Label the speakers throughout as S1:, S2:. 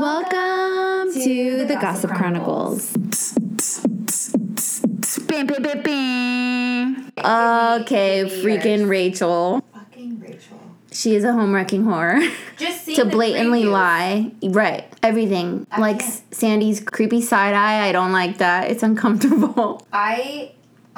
S1: Welcome to the Gossip Chronicles. Bam, bam, bam, bam. Okay, freaking Rachel.
S2: Fucking Rachel.
S1: She is a home wrecking horror.
S2: Just see
S1: to blatantly lie. Right. Everything.
S2: I
S1: like
S2: can't.
S1: Sandy's creepy side eye. I don't like that. It's uncomfortable.
S2: I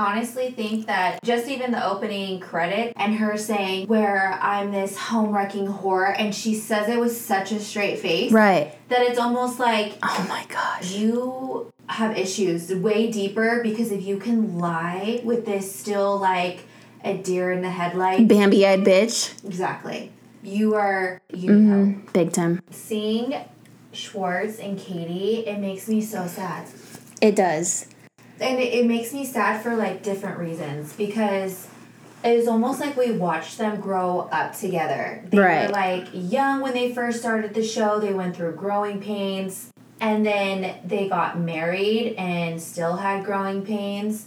S2: honestly think that just even the opening credit and her saying where I'm this home wrecking whore and she says it with such a straight face
S1: Right.
S2: that it's almost like
S1: Oh my gosh.
S2: you have issues way deeper because if you can lie with this still like a deer in the headlight
S1: Bambi eyed bitch.
S2: exactly you are you know
S1: Mm, big time.
S2: seeing Schwartz and Katie it makes me so sad
S1: It does.
S2: And it, it makes me sad for like different reasons because it was almost like we watched them grow up together. They
S1: Right.
S2: were like young when they first started the show, they went through growing pains, and then they got married and still had growing pains.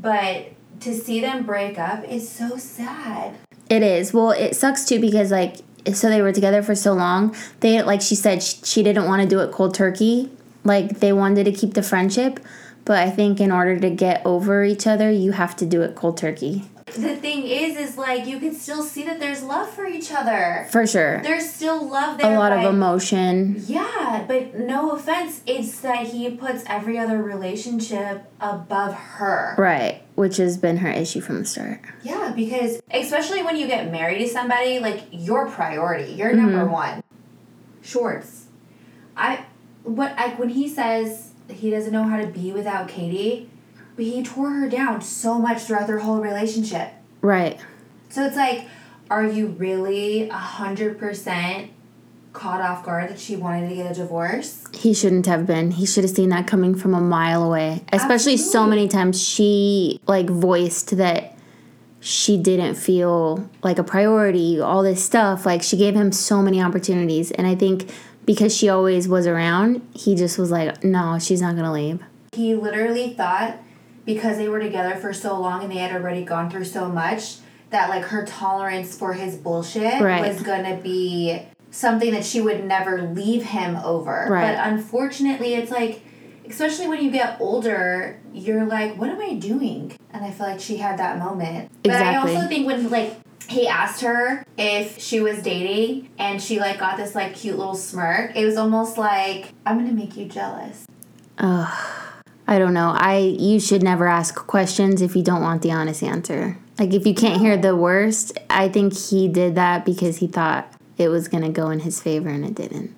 S2: But to see them break up is so sad.
S1: It is. Well, it sucks too because like so they were together for so long. They like she said she, she didn't want to do it cold turkey. Like they wanted to keep the friendship, but I think in order to get over each other, you have to do it cold turkey.
S2: The thing is, is like you can still see that there's love for each other.
S1: For sure.
S2: There's still love there A
S1: lot of emotion.
S2: Yeah, but no offense, it's that he puts every other relationship above her.
S1: Right, which has been her issue from the start.
S2: Yeah, because especially when you get married to somebody, like your priority, you're number mm-hmm. one. Schwartz. I what like when he says he doesn't know how to be without Katie, but he tore her down so much throughout their whole relationship.
S1: Right.
S2: So it's like, are you really a hundred percent caught off guard that she wanted to get a divorce?
S1: He shouldn't have been. He should have seen that coming from a mile away. Especially so many times she like voiced that she didn't feel like a priority, all this stuff. Like she gave him so many opportunities and I think because she always was around, he just was like, "No, she's not going to leave."
S2: He literally thought because they were together for so long and they had already gone through so much that like her tolerance for his bullshit
S1: Right.
S2: was gonna be something that she would never leave him over.
S1: Right.
S2: But unfortunately it's like especially when you get older, you're like, what am I doing? And I feel like she had that moment. But I also think when like he asked her if she was dating and she like got this like cute little smirk, it was almost like, I'm gonna make you jealous.
S1: I don't know. I you should never ask questions if you don't want the honest answer. Like if you can't hear the worst, I think he did that because he thought it was going to go in his favor and it didn't.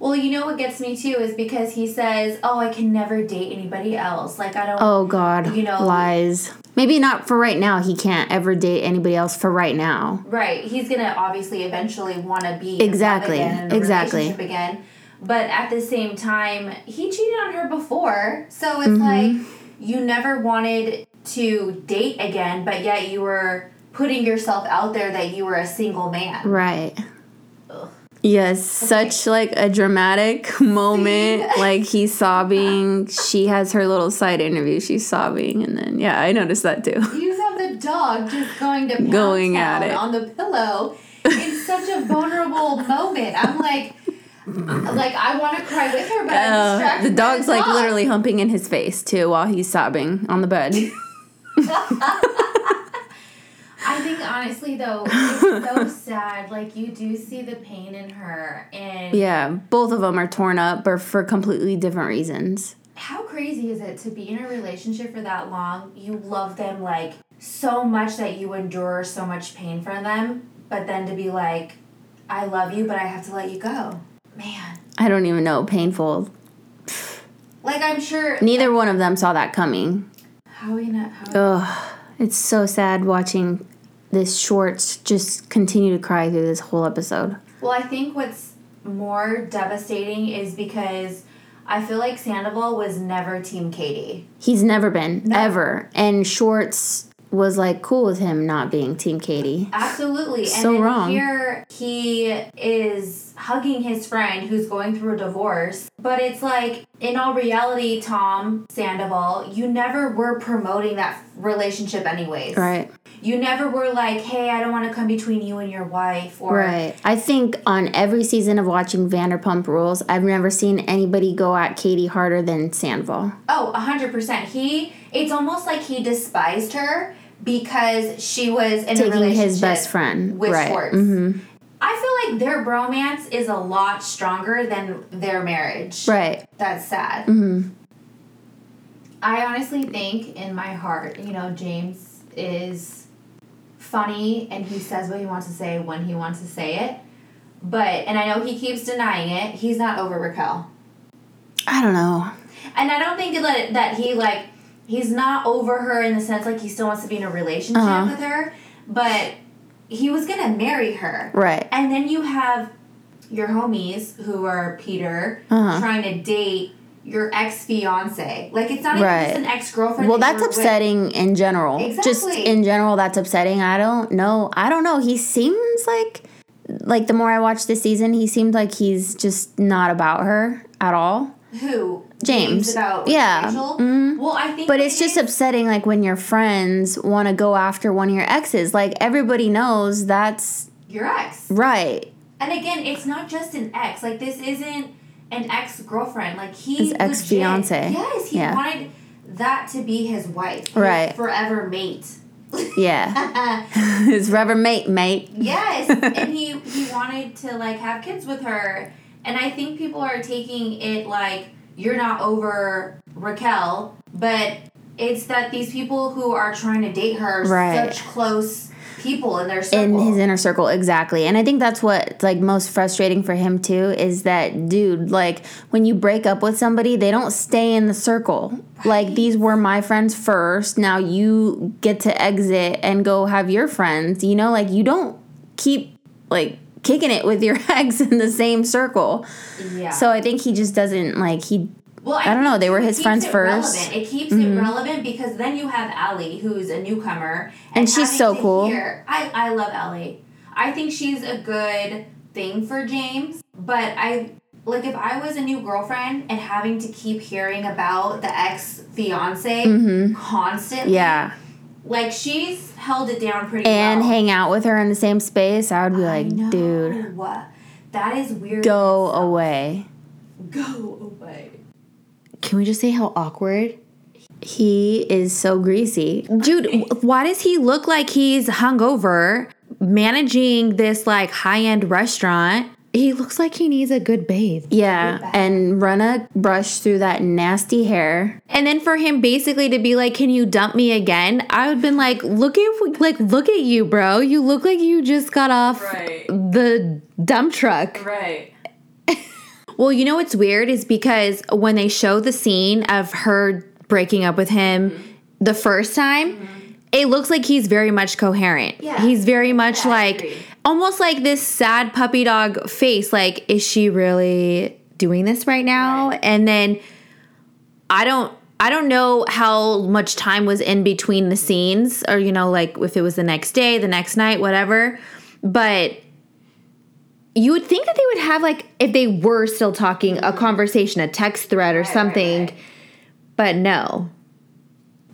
S2: Well, you know what gets me too is because he says, "Oh, I can never date anybody else. Like I don't."
S1: Oh God,
S2: You know-
S1: lies. Maybe not for right now. He can't ever date anybody else for right now.
S2: Right. He's gonna obviously eventually want to be
S1: Exactly,
S2: again, in a
S1: exactly.
S2: again. But at the same time, he cheated on her before, so it's
S1: Mm-hmm.
S2: like you never wanted to date again, but yet you were putting yourself out there that you were a single man.
S1: Right. Yes, such like a dramatic moment. like he's sobbing. She has her little side interview. She's sobbing, and then yeah, I noticed that too.
S2: You have the dog just going to
S1: Going at it.
S2: on the pillow in such a vulnerable moment. I'm like, like I want to cry with her, but I'm
S1: Uh, the dog's like
S2: dog.
S1: literally humping in his face too while he's sobbing on the bed.
S2: I think honestly though, it's so sad. Like you do see the pain in her, and
S1: yeah, both of them are torn up, but for completely different reasons.
S2: how crazy is it to be in a relationship for that long? You love them like so much that you endure so much pain from them, but then to be like, I love you, but I have to let you go. Man,
S1: I don't even know. Painful.
S2: like I'm sure.
S1: Neither one of them saw that coming.
S2: How are not? How
S1: Ugh, it's so sad watching this Schwartz just continue to cry through this whole episode.
S2: Well, I think what's more devastating is because I feel like Sandoval was never Team Katie.
S1: He's never been
S2: No.
S1: ever, and Schwartz was like cool with him not being Team Katie.
S2: Absolutely. And
S1: So
S2: then
S1: wrong.
S2: Here, he is hugging his friend who's going through a divorce. But it's like, in all reality, Tom Sandoval, you never were promoting that relationship, anyways.
S1: Right.
S2: You never were like, hey, I don't want to come between you and your wife. Or,
S1: Right. I think on every season of watching Vanderpump Rules, I've never seen anybody go at Katie harder than Sandoval.
S2: Oh, a hundred percent. He it's almost like he despised her because she was in a
S1: Taking
S2: relationship
S1: his best friend.
S2: with
S1: right.
S2: Schwartz.
S1: hmm
S2: I feel like their bromance is a lot stronger than their marriage.
S1: Right.
S2: That's sad.
S1: hmm
S2: I honestly think in my heart, you know, James is funny and he says what he wants to say when he wants to say it. But and I know he keeps denying it. He's not over Raquel.
S1: I don't know.
S2: And I don't think that that he like he's not over her in the sense like he still wants to be in a relationship
S1: Uh-huh.
S2: with her, but he was gonna marry her.
S1: Right.
S2: And then you have your homies who are Peter
S1: Uh-huh.
S2: trying to date your ex fiance. Like it's not even
S1: Right.
S2: just an ex girlfriend.
S1: Well, that's upsetting in general.
S2: Exactly.
S1: Just in general, that's upsetting. I don't know. I don't know. He seems like, like the more I watch this season, he seemed like he's just not about her at all.
S2: Who
S1: James.
S2: about
S1: Yeah. Mhm.
S2: Well, I think,
S1: But it's just upsetting, like when your friends want to go after one of your exes. Like everybody knows that's
S2: your ex.
S1: right.
S2: And again, it's not just an ex. Like this isn't an ex girlfriend. Like he
S1: His
S2: legit-
S1: ex-fiancé.
S2: Yes, he
S1: Yeah.
S2: wanted that to be his wife. his
S1: Right.
S2: Forever mate.
S1: Yeah. His rubber mate, mate.
S2: yes, and he he wanted to like have kids with her, and I think people are taking it like you're not over Raquel, but it's that these people who are trying to date her
S1: Right.
S2: such close people in their circle.
S1: in his inner circle exactly. And i think that's what's like most frustrating for him too is that dude like when you break up with somebody they don't stay in the circle. Like these were my friends first. Now you get to exit and go have your friends you know? Like you don't keep like kicking it with your ex in the same circle.
S2: Yeah.
S1: so i think he just doesn't like he
S2: Well,
S1: I don't know, they were his friends first.
S2: Relevant. It keeps
S1: Mhm.
S2: it relevant because then you have Ally, who's a newcomer,
S1: And she's so cool.
S2: hear- I I love Ally. I think she's a good thing for James, but I like if I was a new girlfriend and having to keep hearing about the ex fiance
S1: Mhm.
S2: constantly.
S1: yeah
S2: Like she's held it down pretty
S1: and
S2: well.
S1: hang out with her in the same space i would be
S2: I
S1: like
S2: know.
S1: dude
S2: That is weird.
S1: go away
S2: Go away.
S3: Can we just say how awkward?
S1: He is so greasy.
S3: Dude, why does he look like he's hungover managing this like high end restaurant? He looks like he needs a good bathe.
S1: Yeah, and run a brush through that nasty hair.
S3: And then for him basically to be like, "Can you dump me again?" I would have been like, "Look at like look at you, bro. You look like you just got off
S2: Right.
S3: the dump truck."
S2: Right.
S3: Well, you know what's weird is because when they show the scene of her breaking up with him mm-hmm. the first time, mm-hmm. it looks like he's very much coherent.
S2: Yeah.
S3: He's very much
S2: Yeah,
S3: like almost like this sad puppy dog face like is she really doing this right now?
S2: Right.
S3: And then I don't I don't know how much time was in between the scenes or you know like if it was the next day, the next night, whatever. But you would think that they would have like if they were still talking a conversation, a text thread or
S2: right,
S3: something.
S2: right.
S3: But no.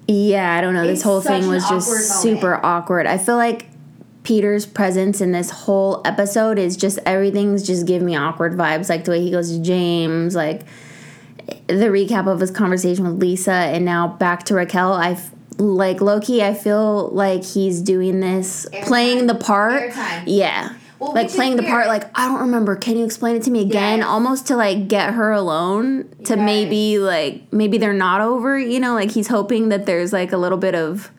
S1: Yeah, I don't know. This
S2: It's
S1: whole thing was just
S2: awkward
S1: super awkward. I feel like Peter's presence in this whole episode is just everything's just giving me awkward vibes. Like the way he goes to James, like the recap of his conversation with Lisa, and now back to Raquel. I like Loki. I feel like he's doing this, playing the part. Yeah.
S2: Well,
S1: like
S2: which
S1: playing the part, like I don't remember. Can you explain it to me again?
S2: Yes.
S1: Almost to like get her alone. To
S2: Yes.
S1: maybe like maybe they're not over. You know, like he's hoping that there's like a little bit of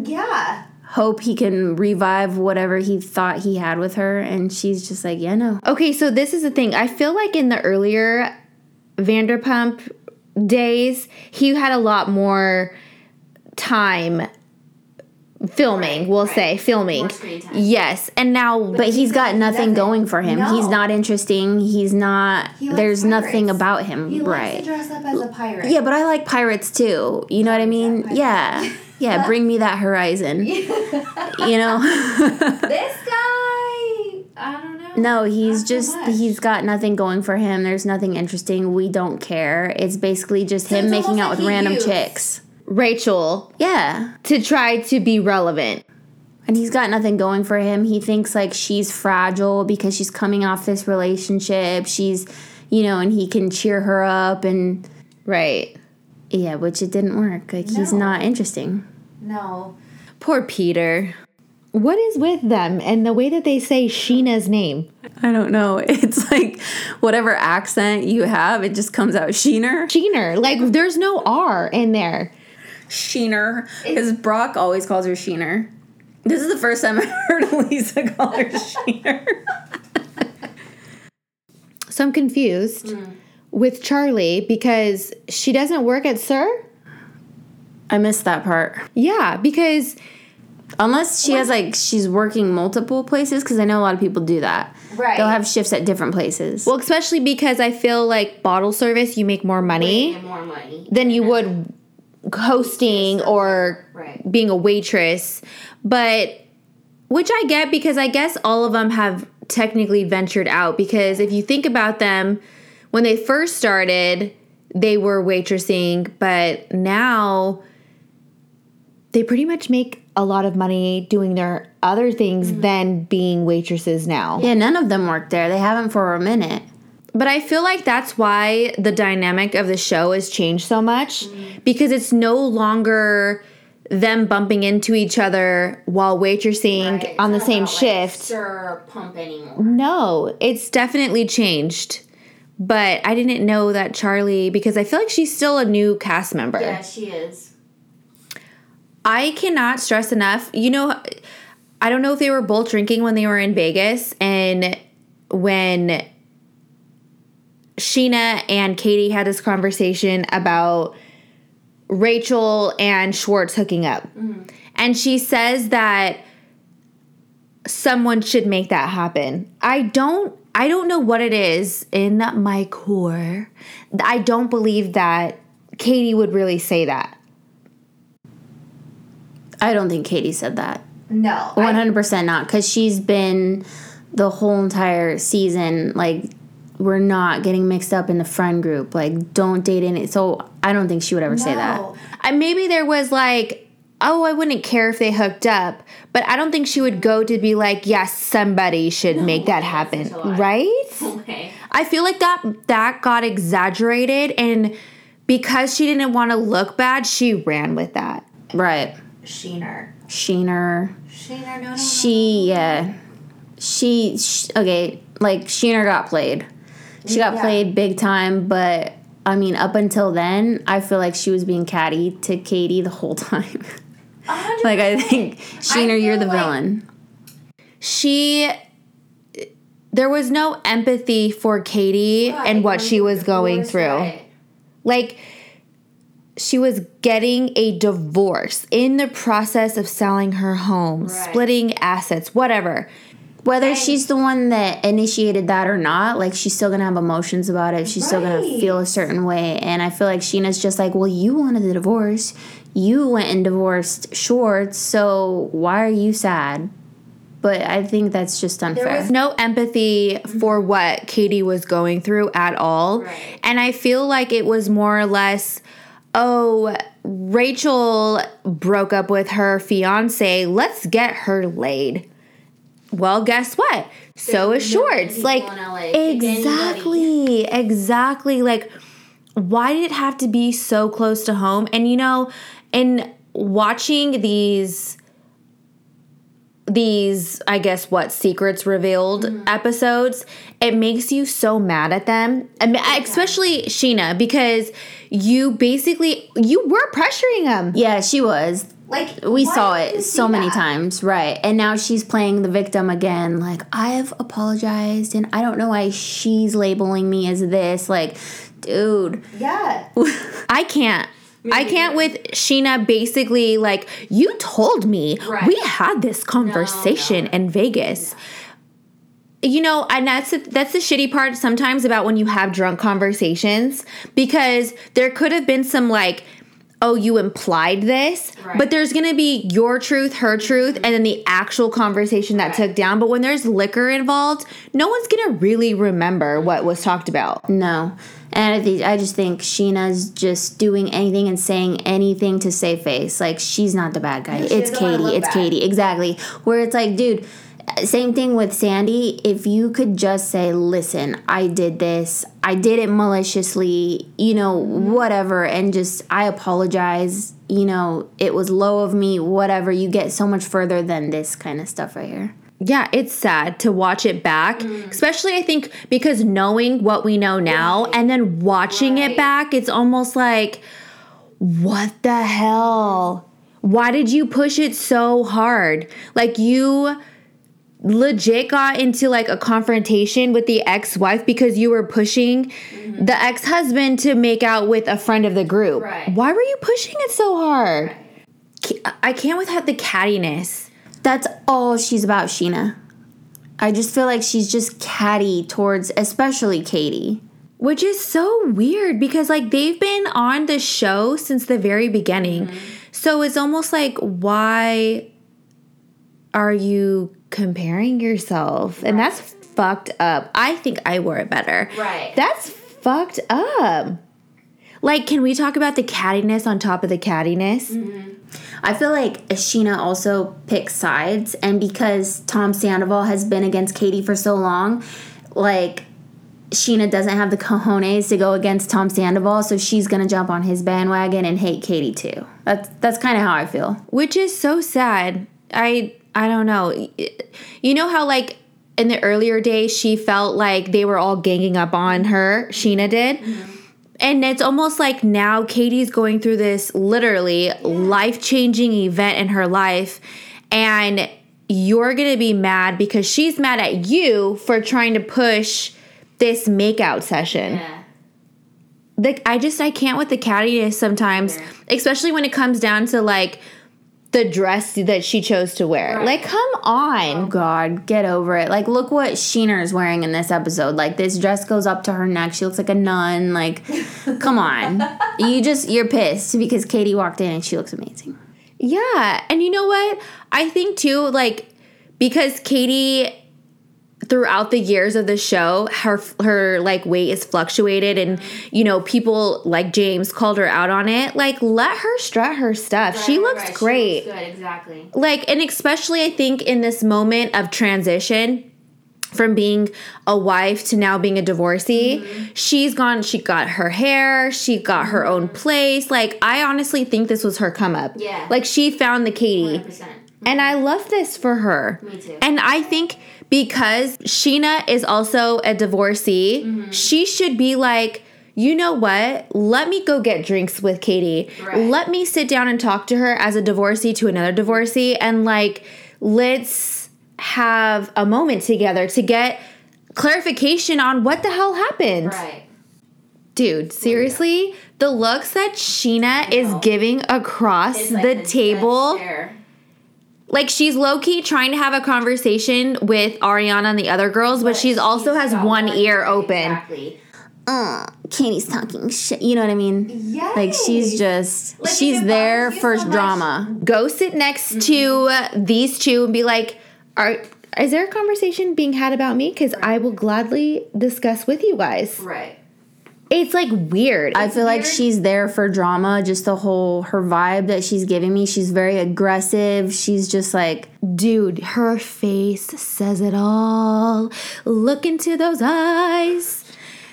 S2: Yeah.
S1: hope he can revive whatever he thought he had with her, and she's just like, yeah, no.
S3: Okay, so this is the thing. I feel like in the earlier Vanderpump days, he had a lot more time filming,
S2: Right,
S3: we'll
S2: right.
S3: say, filming.
S2: More screen time.
S3: Yes, and now
S1: But he's got nothing
S2: doesn't.
S1: going for him. He's not interesting. He's not.
S2: He
S1: there's nothing about him.
S2: He likes
S1: right.
S2: to dress up as a pirate.
S1: Yeah, but I like pirates too. You know what I mean?
S2: Pirates.
S1: Yeah. Yeah, bring me that horizon. You know?
S2: this guy, I don't know.
S1: No, he's
S3: so
S1: just
S3: much.
S1: he's got nothing going for him. There's nothing interesting. We don't care. It's basically just him making out
S3: like
S1: with random
S3: used-
S1: chicks.
S2: Rachel
S1: Yeah.
S2: to try to be relevant.
S1: And he's got nothing going for him. He thinks like she's fragile because she's coming off this relationship. She's, you know, and he can cheer her up and
S2: Right.
S1: yeah, which it didn't work. Like he's not interesting.
S3: No.
S2: Poor Peter. What is with them and the way that they say Sheena's name?
S1: I don't know. It's like whatever accent you have, it just comes out Sheener.
S2: Sheener. Like there's no R in there.
S1: Sheener. Because Brock always calls her Sheener. This is the first time I heard Lisa call her Sheener.
S2: So I'm confused hmm. with Charlie because she doesn't work at SUR?
S1: I missed that part.
S2: Yeah, because
S1: Unless she has like she's working multiple places, because I know a lot of people do that.
S3: Right.
S1: They'll have shifts at different places.
S2: well, especially because I feel like bottle service you make more money
S3: more money.
S2: than you would hosting or
S3: Right.
S2: being a waitress. But which I get because I guess all of them have technically ventured out because if you think about them when they first started they were waitressing but now they pretty much make a lot of money doing their other things mm-hmm. than being waitresses now.
S1: yeah, none of them work there. They haven't for a minute.
S2: But I feel like that's why the dynamic of the show has changed so much mm. because it's no longer them bumping into each other while waitressing on the same shift.
S1: stir pump anymore.
S2: no, it's definitely changed. But I didn't know that Charlie because I feel like she's still a new cast member.
S1: Yeah, she is.
S2: I cannot stress enough. You know, I don't know if they were both drinking when they were in Vegas and when Sheena and Katie had this conversation about Rachel and Schwartz hooking up. Mm-hmm. And she says that someone should make that happen. I don't I don't know what it is in my core. I don't believe that Katie would really say that.
S1: I don't think Katie said that.
S3: No.
S1: Hundred percent not, because she's been the whole entire season like we're not getting mixed up in the friend group. Like, don't date any. So I don't think she would ever say that.
S2: I, maybe there was like, oh, I wouldn't care if they hooked up, but I don't think she would go to be like, yes, somebody should make that happen,
S1: such a lie.
S2: right?
S1: Okay.
S2: I feel like that that got exaggerated, and because she didn't want to look bad, she ran with that.
S1: Right.
S3: Sheener.
S1: Sheener.
S3: Sheener, no, no, no.
S1: She yeah. She, sh okay. Like Sheener got played. She got
S3: Yeah.
S1: played big time, but I mean, up until then, I feel like she was being catty to Katie the whole time. Like I think Sheener, you're the
S3: like-
S1: villain.
S2: She. There was no empathy for Katie and what she was going through. like she was getting a divorce in the process of selling her home,
S3: Right.
S2: splitting assets, whatever.
S1: Whether she's the one that initiated that or not, like she's still gonna have emotions about it. She's still gonna feel a certain way. And I feel like Sheena's just like, well, you wanted the divorce. You went and divorced Schwartz, so why are you sad? But I think that's just unfair.
S2: There was no empathy for mm-hmm. what Katie was going through at all.
S3: Right.
S2: And I feel like it was more or less, oh, Rachel broke up with her fiance. Let's get her laid. Well, guess what? So is
S1: Schwartz.
S2: Like.
S1: Pick anybody.
S2: exactly, exactly. Like why did it have to be so close to home? And you know, in watching these these i guess what secrets revealed mm-hmm. episodes it makes you so mad at them I mean, especially sheena because you basically you were pressuring them
S1: yeah, she was.
S3: Like
S1: We saw it so many
S3: that?
S1: times, right? And now she's playing the victim again. Like, I've apologized and I don't know why she's labeling me as this. Like, dude.
S3: Yeah.
S2: i can't I can't with Sheena basically like you told me
S3: Right.
S2: we had this conversation in Vegas. You know, and that's the, that's the shitty part sometimes about when you have drunk conversations because there could have been some like oh, you implied this,
S3: Right.
S2: but there's gonna be your truth, her truth, and then the actual conversation that
S3: Right.
S2: took down. But when there's liquor involved, no one's gonna really remember what was talked about.
S1: No. And I, think, I just think Sheena's just doing anything and saying anything to save face. Like, she's not the bad guy. it's Katie. It's
S3: bad.
S1: Katie. Exactly. Where it's like, dude, same thing with Sandy. If you could just say, listen, I did this, I did it maliciously, you know, whatever, and just, I apologize, you know, it was low of me, whatever, you get so much further than this kind of stuff right here.
S2: Yeah, it's sad to watch it back,
S3: Mm.
S2: especially I think because knowing what we know now and then watching
S3: Right.
S2: it back, it's almost like, what the hell? Why did you push it so hard? Like, you legit got into like a confrontation with the ex-wife because you were pushing the ex-husband to make out with a friend of the group.
S3: Right.
S2: Why were you pushing it so hard? I can't without the cattiness.
S1: That's all she's about, Sheena. I just feel like she's just catty towards, especially Katie.
S2: Which is so weird because like they've been on the show since the very beginning. Mm-hmm. So it's almost like why are you comparing yourself? And that's fucked up. I think I wore it better.
S3: Right.
S2: That's fucked up. Like, can we talk about the cattiness on top of the cattiness? Mm-hmm.
S1: I feel like Sheena also picks sides, and because Tom Sandoval has been against Katie for so long, like Sheena doesn't have the cojones to go against Tom Sandoval, so she's gonna jump on his bandwagon and hate Katie too. That's that's kind of how I feel.
S2: which is so sad. I I don't know. You know how like in the earlier days she felt like they were all ganging up on her. Sheena did. Mm-hmm. And it's almost like now Katie's going through this literally life-changing event in her life. And you're going to be mad because she's mad at you for trying to push this makeout session. Like I just I can't with the cattiness sometimes, especially when it comes down to like the dress that she chose to wear.
S3: Right.
S2: Like, come on.
S1: Oh God, get over it. Like, look what Sheener is wearing in this episode. Like, this dress goes up to her neck. She looks like a nun. Like, come on. You just you're pissed because Katie walked in and she looks amazing.
S2: Yeah, and you know what? I think too, like because Katie throughout the years of the show her her like weight is fluctuated and you know people like James called her out on it like let her strut her stuff. She looks great.
S3: good, exactly.
S2: like and especially i think in this moment of transition from being a wife to now being a divorcee
S3: Mm-hmm.
S2: she's gone she got her hair she got her own place. Like i honestly think this was her come up.
S3: Yeah.
S2: like she found the katie and i love this for her
S3: Me too.
S2: and i think because sheena is also a divorcee
S3: Mm-hmm.
S2: she should be like you know what? Let me go get drinks with Katie.
S3: Right.
S2: Let me sit down and talk to her as a divorcee to another divorcee and like let's have a moment together to get clarification on what the hell happened.
S3: Right.
S2: Dude, seriously, the looks that Sheena is giving across the table, like she's low key trying to have a conversation with Ariana and the other girls, but, she's also has one ear open.
S3: Exactly.
S1: Uh, Katie's talking shit. You know what I mean?
S3: Yes.
S1: Like she's just
S3: Like,
S1: she's there for
S3: so much-
S1: drama.
S2: Go sit next to uh, these two and be like, "Are is there a conversation being had about me? Because I will gladly discuss with you guys."
S3: Right.
S2: It's like weird.
S1: I feel like she's there for drama. Just the whole her vibe that she's giving me. She's very aggressive. She's just like
S2: Dude, her face says it all. Look into those eyes.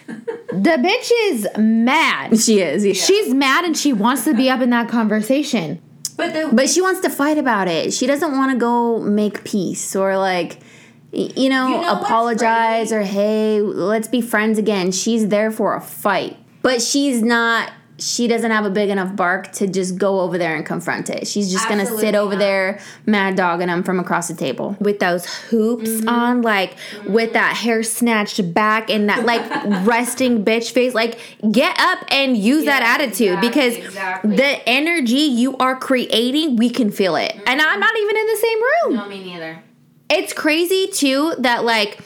S2: the bitch is mad.
S1: she is. yeah.
S2: She's mad and she wants to be up in that conversation.
S3: But the
S1: But she wants to fight about it. She doesn't want to go make peace or like y- you know,
S3: You know
S1: apologize or hey, let's be friends again. She's there for a fight. But she's not she doesn't have a big enough bark to just go over there and confront it. She's just going to sit over
S3: not.
S1: there mad dogging him from across the table.
S2: With those hoops mm-hmm. on, like with that hair snatched back and that like resting bitch face, like get up and use that attitude
S3: exactly,
S2: because
S3: exactly.
S2: the energy you are creating, we can feel it. And I'm not even in the same room.
S3: no, me neither.
S2: It's crazy too that like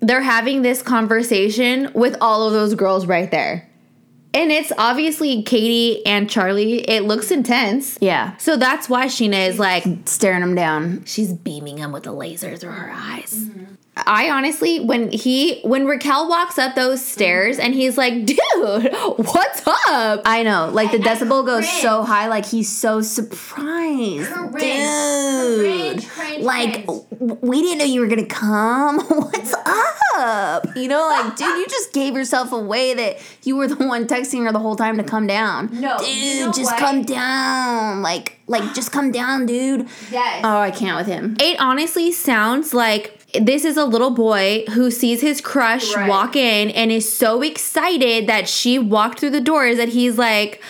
S2: they're having this conversation with all of those girls right there. And it's obviously Katie and Charlie. It looks intense.
S1: Yeah.
S2: So that's why Sheena is like,
S1: Staring him down.
S2: she's beaming him with a laser through her eyes. Mm-hmm. I honestly, when he, when Raquel walks up those stairs and he's like, dude, what's up?
S1: I know. Like the decibel goes so high, like he's so surprised.
S3: Cringe.
S1: Dude.
S3: Cringe, cringe,
S1: like we didn't know you were gonna come. What's up? You know, like, dude, you just gave yourself away that you were the one texting her the whole time to come down.
S3: No,
S1: Dude,
S3: you know
S1: just
S3: what?
S1: come down. Like, like just come down, dude.
S3: Yes.
S1: Oh, I can't with him.
S2: It honestly sounds like this is a little boy who sees his crush
S3: Right.
S2: walk in and is so excited that she walked through the doors that he's like,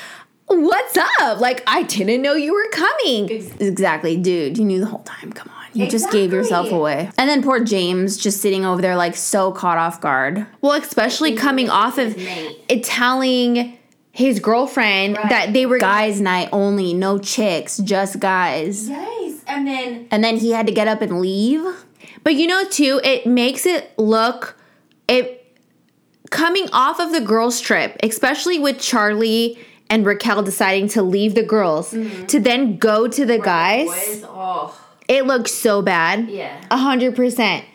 S2: What's up? Like, I didn't know you were coming.
S1: Exactly, dude. You knew the whole time. Come on. You just gave yourself away. And then poor James just sitting over there, like so caught off guard.
S2: Well, especially coming off of it telling his girlfriend
S3: Right.
S2: that they were
S1: Guys' night only, no chicks, just guys.
S3: Yes. And then
S1: And then he had to get up and leave.
S2: But you know, too, it makes it look it coming off of the girls' trip, especially with Charlie and Raquel deciding to leave the girls mm-hmm. to then go to the guys.
S3: boys, oh
S2: It looks so bad.
S3: yeah.
S2: A hundred percent.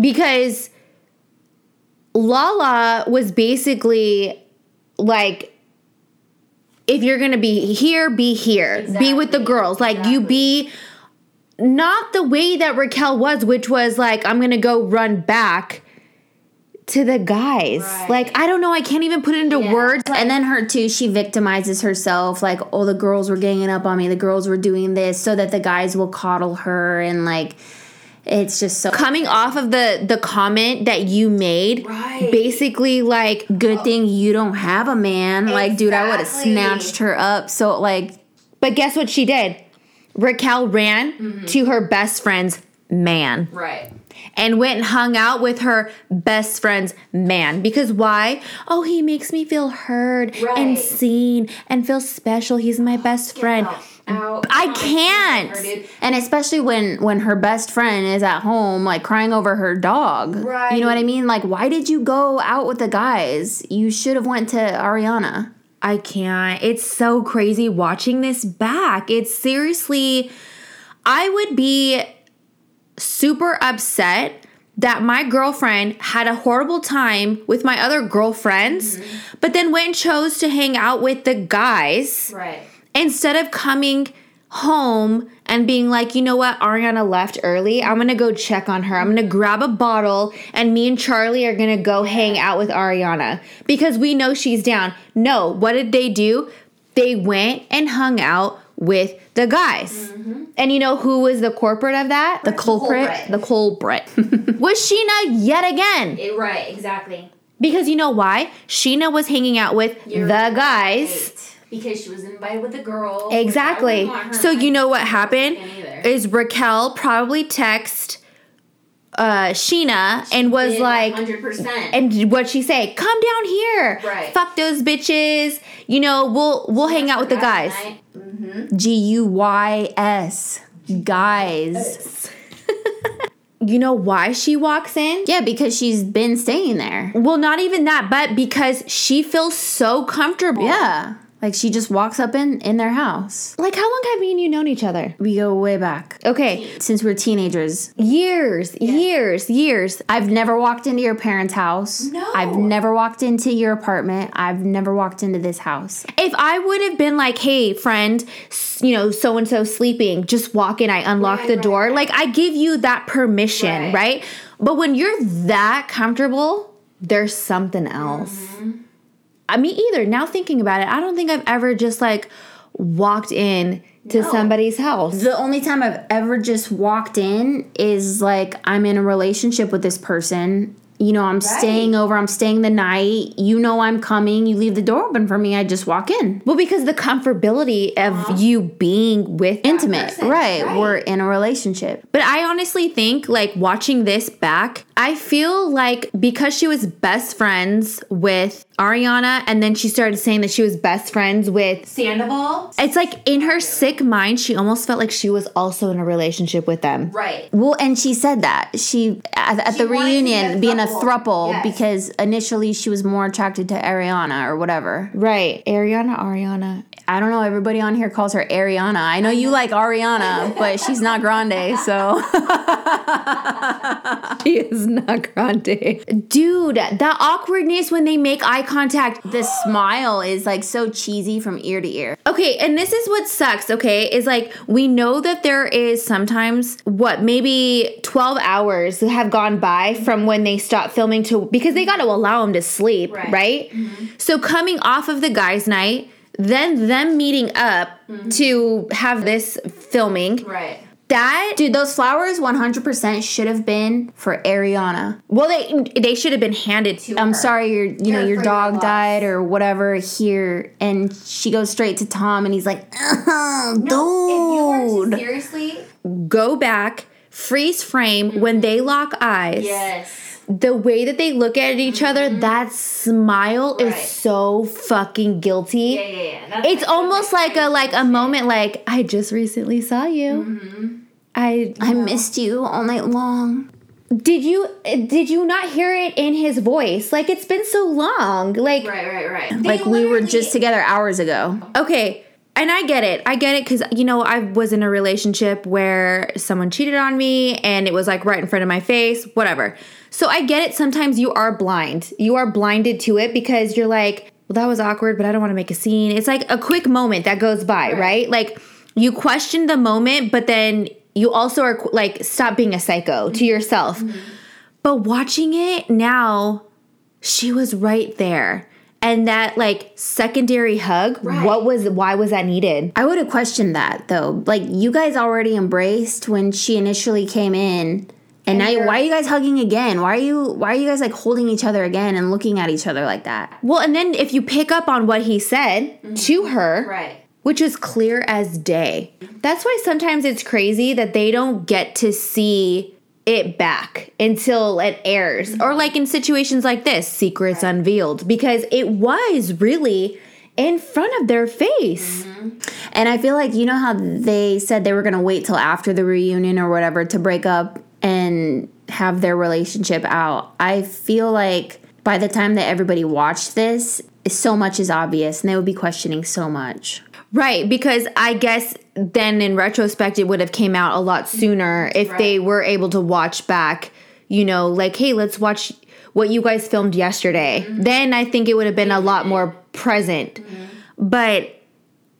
S2: Because Lala was basically like if you're gonna be here, be here. Be with the girls. Like you be not the way that Raquel was, which was like, I'm gonna go run back to the guys.
S3: Right.
S2: Like, I don't know, I can't even put it into
S3: Yeah.
S2: words.
S1: And then her too, she victimizes herself like, oh, the girls were ganging up on me, the girls were doing this so that the guys will coddle her and like it's just so
S2: Coming off of the the comment that you made,
S3: Right.
S2: basically like
S1: good thing you don't have a man. Like, dude, I would have snatched her up. So like
S2: But guess what she did? Raquel ran
S3: Mm-hmm.
S2: to her best friend's man
S3: Right.
S2: and went and hung out with her best friend's man. Because why? Oh, he makes me feel heard and seen and feel special. He's my best friend.
S3: Out. Out.
S2: I can't.
S1: And especially when when her best friend is at home like crying over her dog.
S3: Right.
S1: You know what I mean? Like why did you go out with the guys? You should have went to Ariana.
S2: I can't. It's so crazy watching this back. It's seriously, I would be super upset that my girlfriend had a horrible time with my other girlfriends, mm-hmm. but then went and chose to hang out with the guys
S3: Right.
S2: instead of coming home and being like, you know what, Ariana left early. I'm gonna go check on her. I'm gonna grab a bottle, and me and Charlie are gonna go hang out with Ariana because we know she's down. No, what did they do? They went and hung out with the guys. And you know who was the corporate of that?
S1: The culprit.
S2: The culprit was Sheena yet again.
S3: Eh, right. Exactly.
S2: Because you know why? Sheena was hanging out with
S3: You're
S2: the guys.
S3: right. Because she was invited with a girl.
S2: Exactly.
S3: which I wouldn't want her
S2: So you know what happened is Raquel probably text uh Sheena and was like
S3: hundred percent.
S2: and what'd she say? Come down here.
S3: Right.
S2: Fuck those bitches. You know, we'll we'll hang out with the guys.
S1: G U Y S. Guys.
S2: You know why she walks in?
S1: Yeah, because she's been staying there.
S2: Well, not even that, but because she feels so comfortable.
S1: Yeah. Like she just walks up in in their house.
S2: Like how long have me and you known each other?
S1: We go way back.
S2: Okay.
S1: Since we're teenagers.
S2: Years, years, years.
S1: I've never walked into your parents' house.
S3: No.
S1: I've never walked into your apartment. I've never walked into this house.
S2: If I would have been like, hey, friend, you know, so and so sleeping, just walk in, I unlock
S3: Right,
S2: the
S3: right,
S2: door.
S3: right.
S2: Like, I give you that permission,
S3: Right.
S2: right? But when you're that comfortable, there's something else.
S3: Mm-hmm.
S2: I mean, either now thinking about it, I don't think I've ever just like walked in to
S3: No.
S2: somebody's house.
S1: The only time I've ever just walked in is like I'm in a relationship with this person. You know, I'm staying over, I'm staying the night. You know I'm coming. You leave the door open for me. I just walk in.
S2: Well, because the comfortability of you being with
S1: Intimate.
S3: person,
S1: Right.
S3: right.
S1: We're in a relationship.
S2: But I honestly think, like, watching this back, I feel like because she was best friends with Ariana and then she started saying that she was best friends with
S3: Sandoval.
S2: it's like in her sick mind she almost felt like she was also in a relationship with them.
S3: Right.
S1: Well, and she said that she at, at
S3: She
S1: the
S3: wanted to be
S1: reunion being a thruple
S3: Yes.
S1: because initially she was more attracted to Ariana or whatever.
S2: Right. Ariana Ariana.
S1: I don't know. Everybody on here calls her Ariana. I know you like Ariana, but she's not Grande, so
S2: She is not grande. Dude, that awkwardness when they make eye contact.
S1: the smile is like so cheesy from ear to ear.
S2: Okay, and this is what sucks, okay? Is like we know that there is sometimes what maybe 12 hours have gone by from when they stop filming to because they got to allow them to sleep, right?
S3: Right. Mm-hmm.
S2: So coming off of the guys' night, then them meeting up mm-hmm. to have this filming.
S3: Right.
S2: That
S1: Dude, those flowers 100% should have been for Ariana.
S2: well they they should have been handed to
S1: I'm
S2: her.
S1: sorry your you know your
S3: your
S1: dog
S3: loss.
S1: died or whatever here and she goes straight to Tom and he's like, "Uh,
S3: were to
S1: dude.
S3: seriously.
S2: Go back, freeze frame when they lock eyes.
S3: Yes.
S2: The way that they look at each other, that smile is so fucking guilty.
S3: Yeah, yeah, yeah. That's
S2: It's
S3: like-
S2: almost
S3: that's
S2: like a like a moment like I just recently saw you. I
S1: I missed you all night long.
S2: did you did you not hear it in his voice? Like it's been so long. Like
S3: Right, right, right.
S1: Like we were just together hours ago.
S2: okay, and I get it. I get it cuz you know, I was in a relationship where someone cheated on me and it was like right in front of my face, whatever. So I get it. Sometimes you are blind. You are blinded to it because you're like, well, that was awkward, but I don't want to make a scene. It's like a quick moment that goes by, right?
S3: Right.
S2: Like you question the moment, but then you also are like, stop being a psycho to mm-hmm. yourself. Mm-hmm. But watching it now, she was right there. And that like secondary hug,
S3: Right.
S2: what was why was that needed?
S1: I would have questioned that though. Like you guys already embraced when she initially came in. And, now, why are you guys hugging again? Why are you why are you guys like holding each other again and looking at each other like that?
S2: Well, and then if you pick up on what he said mm-hmm. to her,
S3: Right.
S2: which is clear as day. That's why sometimes it's crazy that they don't get to see it back until it airs. Or like in situations like this, secrets unveiled because it was really in front of their face. Mm-hmm.
S1: And I feel like you know how they said they were gonna wait till after the reunion or whatever to break up and have their relationship out. I feel like by the time that everybody watched this, so much is obvious and they would be questioning so much.
S2: Right, because I guess then in retrospect it would have came out a lot sooner if they were able to watch back, you know, like hey, let's watch what you guys filmed yesterday. Mm-hmm. Then I think it would have been a lot more present. Mm-hmm. But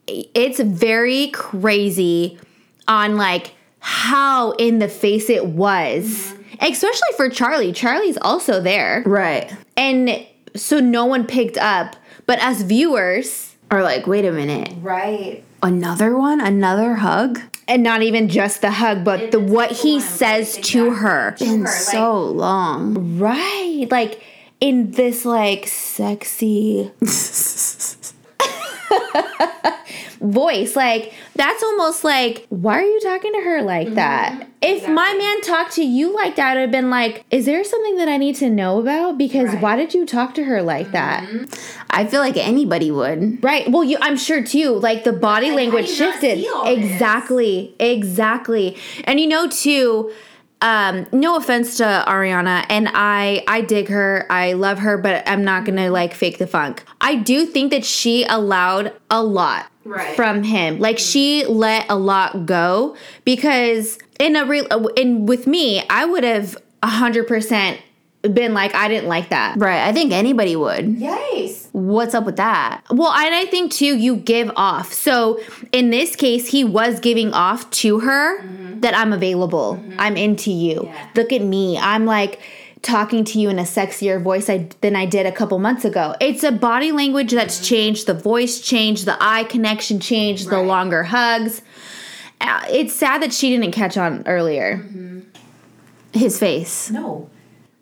S2: it's very crazy on like how in the face it was. Mm-hmm. Especially for Charlie. Charlie's also there.
S1: Right.
S2: And so no one picked up, but as viewers,
S1: Or like, wait a minute.
S3: Right.
S1: Another one? Another hug?
S2: and not even just the hug, but the what he
S3: one,
S2: says
S3: right,
S2: to
S3: exactly.
S2: her.
S3: To
S1: Been
S3: her, like-
S1: so long.
S2: Right. Like in this like sexy voice. Like that's almost like why are you talking to her like mm-hmm. that? If my man talked to you like that, I'd have been like, is there something that I need to know about? Because
S3: Right.
S2: why did you talk to her like that? Mm-hmm.
S1: I feel like anybody would.
S2: Right. Well, you I'm sure too, like the body
S3: Like,
S2: language
S3: how do you not
S2: shifted.
S3: see all this?
S2: Exactly. Exactly. And you know too, um, no offense to Ariana, and I I dig her, I love her, but I'm not gonna like fake the funk. I do think that she allowed a lot
S3: Right.
S2: from him. Like she let a lot go because in a real in with me, I would have hundred percent been like, I didn't like that.
S1: Right. I think anybody would.
S3: Yes.
S1: What's up with that?
S2: Well, and I think too, you give off. So in this case, he was giving off to her that I'm available. Mm-hmm. I'm into you.
S3: Yeah.
S2: Look at me. I'm like talking to you in a sexier voice I, than I did a couple months ago. It's a body language that's mm-hmm. changed. The voice changed. The eye connection changed. The longer hugs. Uh, It's sad that she didn't catch on earlier. Mm-hmm.
S1: His face.
S3: No.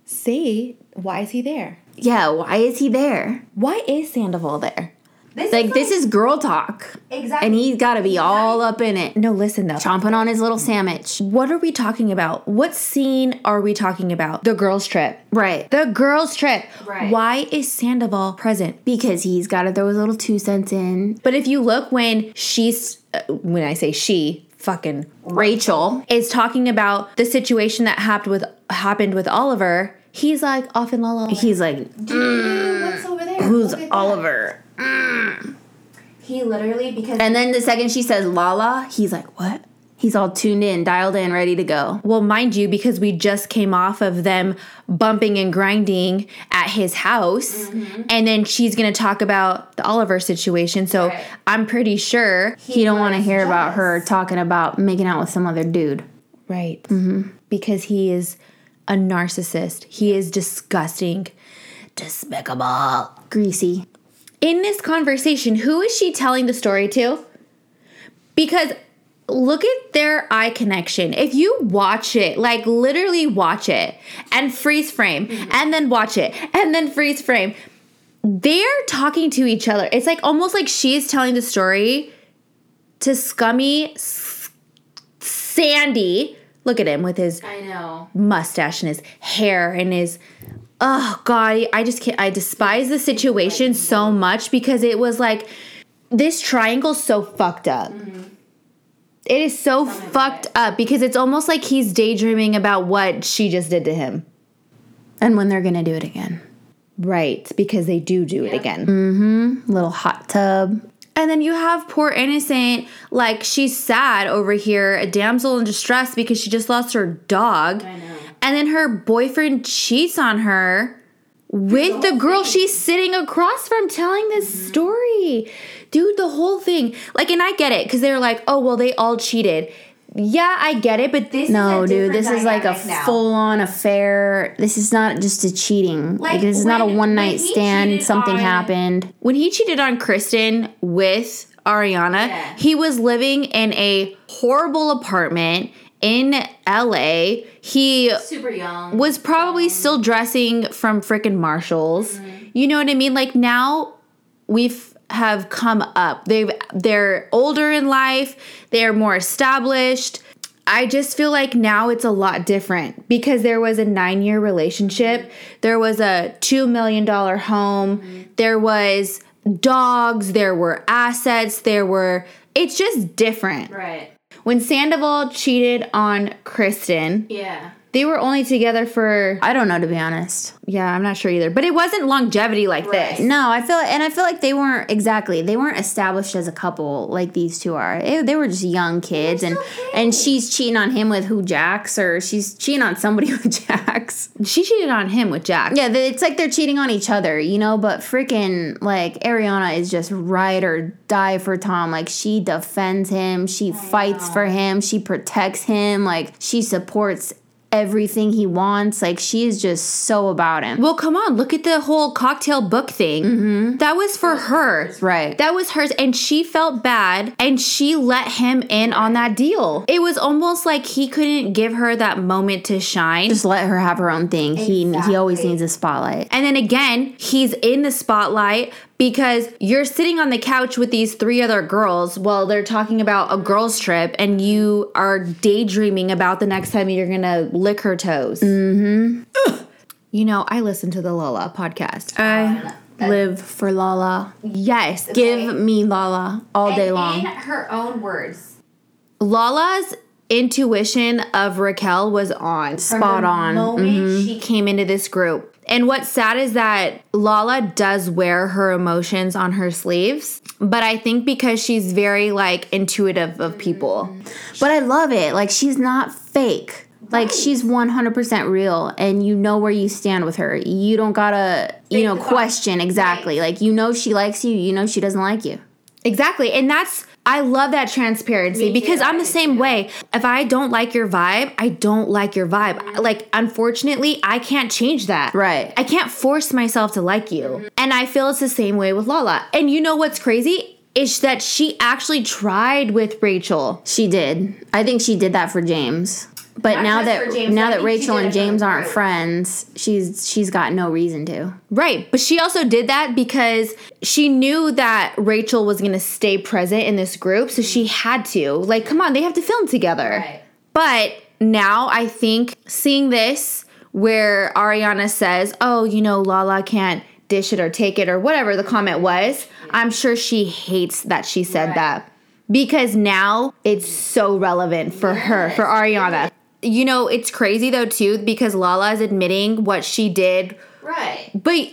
S2: See, why is he there?
S1: Yeah, why is he there?
S2: Why is Sandoval there?
S3: This
S1: Like
S3: is
S1: this is girl talk,
S3: exactly
S1: and he's got to be all up in it,
S2: No, listen though.
S1: chomping on his little sandwich.
S2: What are we talking about? What scene are we talking about? The girls' trip.
S1: Right.
S2: The girls' trip.
S3: Right.
S2: Why is Sandoval present?
S1: Because he's got to throw his little two cents in.
S2: But if you look when she's, uh, when I say she, fucking
S1: Rachel.
S2: is talking about the situation that happened with happened with Oliver, he's like off in La La. Land.
S1: He's like,
S3: what's over there
S1: who's
S3: Look at that.
S1: Oliver?
S3: He literally because
S1: And then the second she says Lala, he's like, what? He's all tuned in, dialed in, ready to go.
S2: Well, mind you, because we just came off of them bumping and grinding at his house, and then she's gonna talk about the Oliver situation. So
S3: Right.
S2: I'm pretty sure,
S1: He, don't want to
S3: was
S1: hear about her talking about making out with some other dude.
S2: right? Mm-hmm. Because he is a narcissist. He is disgusting, despicable.
S1: Greasy.
S2: In this conversation, who is she telling the story to? Because look at their eye connection. If you watch it, like literally watch it and freeze frame mm-hmm. and then watch it and then freeze frame, they're talking to each other. It's like almost like she's telling the story to scummy S- Sandy. Look at him with his
S1: I know.
S2: mustache and his hair and his oh god i just can't i despise the situation so much because it was like this triangle's so fucked up. It is so fucked up because it's almost like he's daydreaming about what she just did to him.
S1: And when they're gonna do it again.
S2: right because they do do it again. Mm-hmm.
S1: Little hot tub.
S2: and then you have poor innocent like she's sad over here a damsel in distress because she just lost her dog and then her boyfriend cheats on her with the girl she's sitting across from telling this mm-hmm. story dude the whole thing like and i get it because they're like oh well they all cheated yeah i get it but this
S1: No, dude, this is like a full on affair. This is not just a cheating. Like,
S3: Like,
S1: this is not a one night stand. Something
S3: on-
S1: happened.
S2: when he cheated on Kristen with Ariana,
S3: Yeah.
S2: he was living in a horrible apartment in LA. He
S3: super young
S2: was probably still dressing from frickin' Marshalls. Mm-hmm. You know what I mean? Like now we've have come up. They've they're older in life, they're more established. I just feel like now it's a lot different because there was a 9-year relationship. There was a 2 million dollar home. Mm-hmm. There was dogs, there were assets, there were it's just different.
S3: right
S2: When Sandoval cheated on Kristen,
S3: yeah
S2: they were only together for
S1: I don't know to be honest.
S2: yeah, I'm not sure either. But it wasn't longevity like
S3: Right.
S2: this.
S1: No, I feel and I feel like they weren't exactly. They weren't established as a couple like these two are. They, they were just young kids, and and she's cheating on him with who Jax, or she's cheating on somebody with Jax.
S2: She cheated on him with Jax.
S1: Yeah, it's like they're cheating on each other, you know. But freaking like Ariana is just ride or die for Tom. Like she defends him, she fights for him, she protects him, like she supports everything he wants. Like she is just so about him.
S2: Well, come on, look at the whole cocktail book thing. Mm-hmm. That was for her.
S1: Right.
S2: That was hers, and she felt bad, and she let him in on that deal. It was almost like he couldn't give her that moment to shine.
S1: just let her have her own thing. He he always needs a spotlight.
S2: And then again, he's in the spotlight because you're sitting on the couch with these three other girls while they're talking about a girls' trip, and you are daydreaming about the next time you're gonna lick her toes. Mm-hmm. You know, I listen to the Lola podcast.
S1: I live for Lala.
S2: yes,
S1: Give me Lala all day long.
S3: in her own words
S2: Lala's intuition of Raquel was on.
S3: from
S1: Spot
S3: the
S1: on.
S3: moment she
S2: came into this group. And what's sad is that Lala does wear her emotions on her sleeves, but I think because she's very like intuitive of people. Mm-hmm.
S1: But I love it. Like she's not fake. Like she's 100% real and you know where you stand with her. You don't gotta, you know, question exactly. Like you know she likes you, you know she doesn't like you.
S2: Exactly. And that's I love that transparency
S3: Me
S2: because
S3: too.
S2: I'm the same
S3: too.
S2: way. If I don't like your vibe, I don't like your vibe. Like unfortunately, I can't change that.
S1: Right.
S2: I can't force myself to like you. And I feel it's the same way with Lala. And you know what's crazy? Is that she actually tried with Rachel.
S1: She did. I think she did that for James. But
S3: Not
S1: now that
S3: James,
S1: now that Rachel and James aren't
S3: group.
S1: friends, she's she's got no reason to.
S2: Right. But she also did that because she knew that Rachel was going to stay present in this group. So she had to. Like, come on, they have to film together.
S3: Right.
S2: But now I think seeing this where Ariana says, oh, you know, Lala can't dish it or take it or whatever the comment was, I'm sure she hates that she said
S3: Right.
S2: that because now it's so relevant for her, for Ariana. You know, it's crazy though, too, because Lala is admitting what she did
S3: Right.
S2: but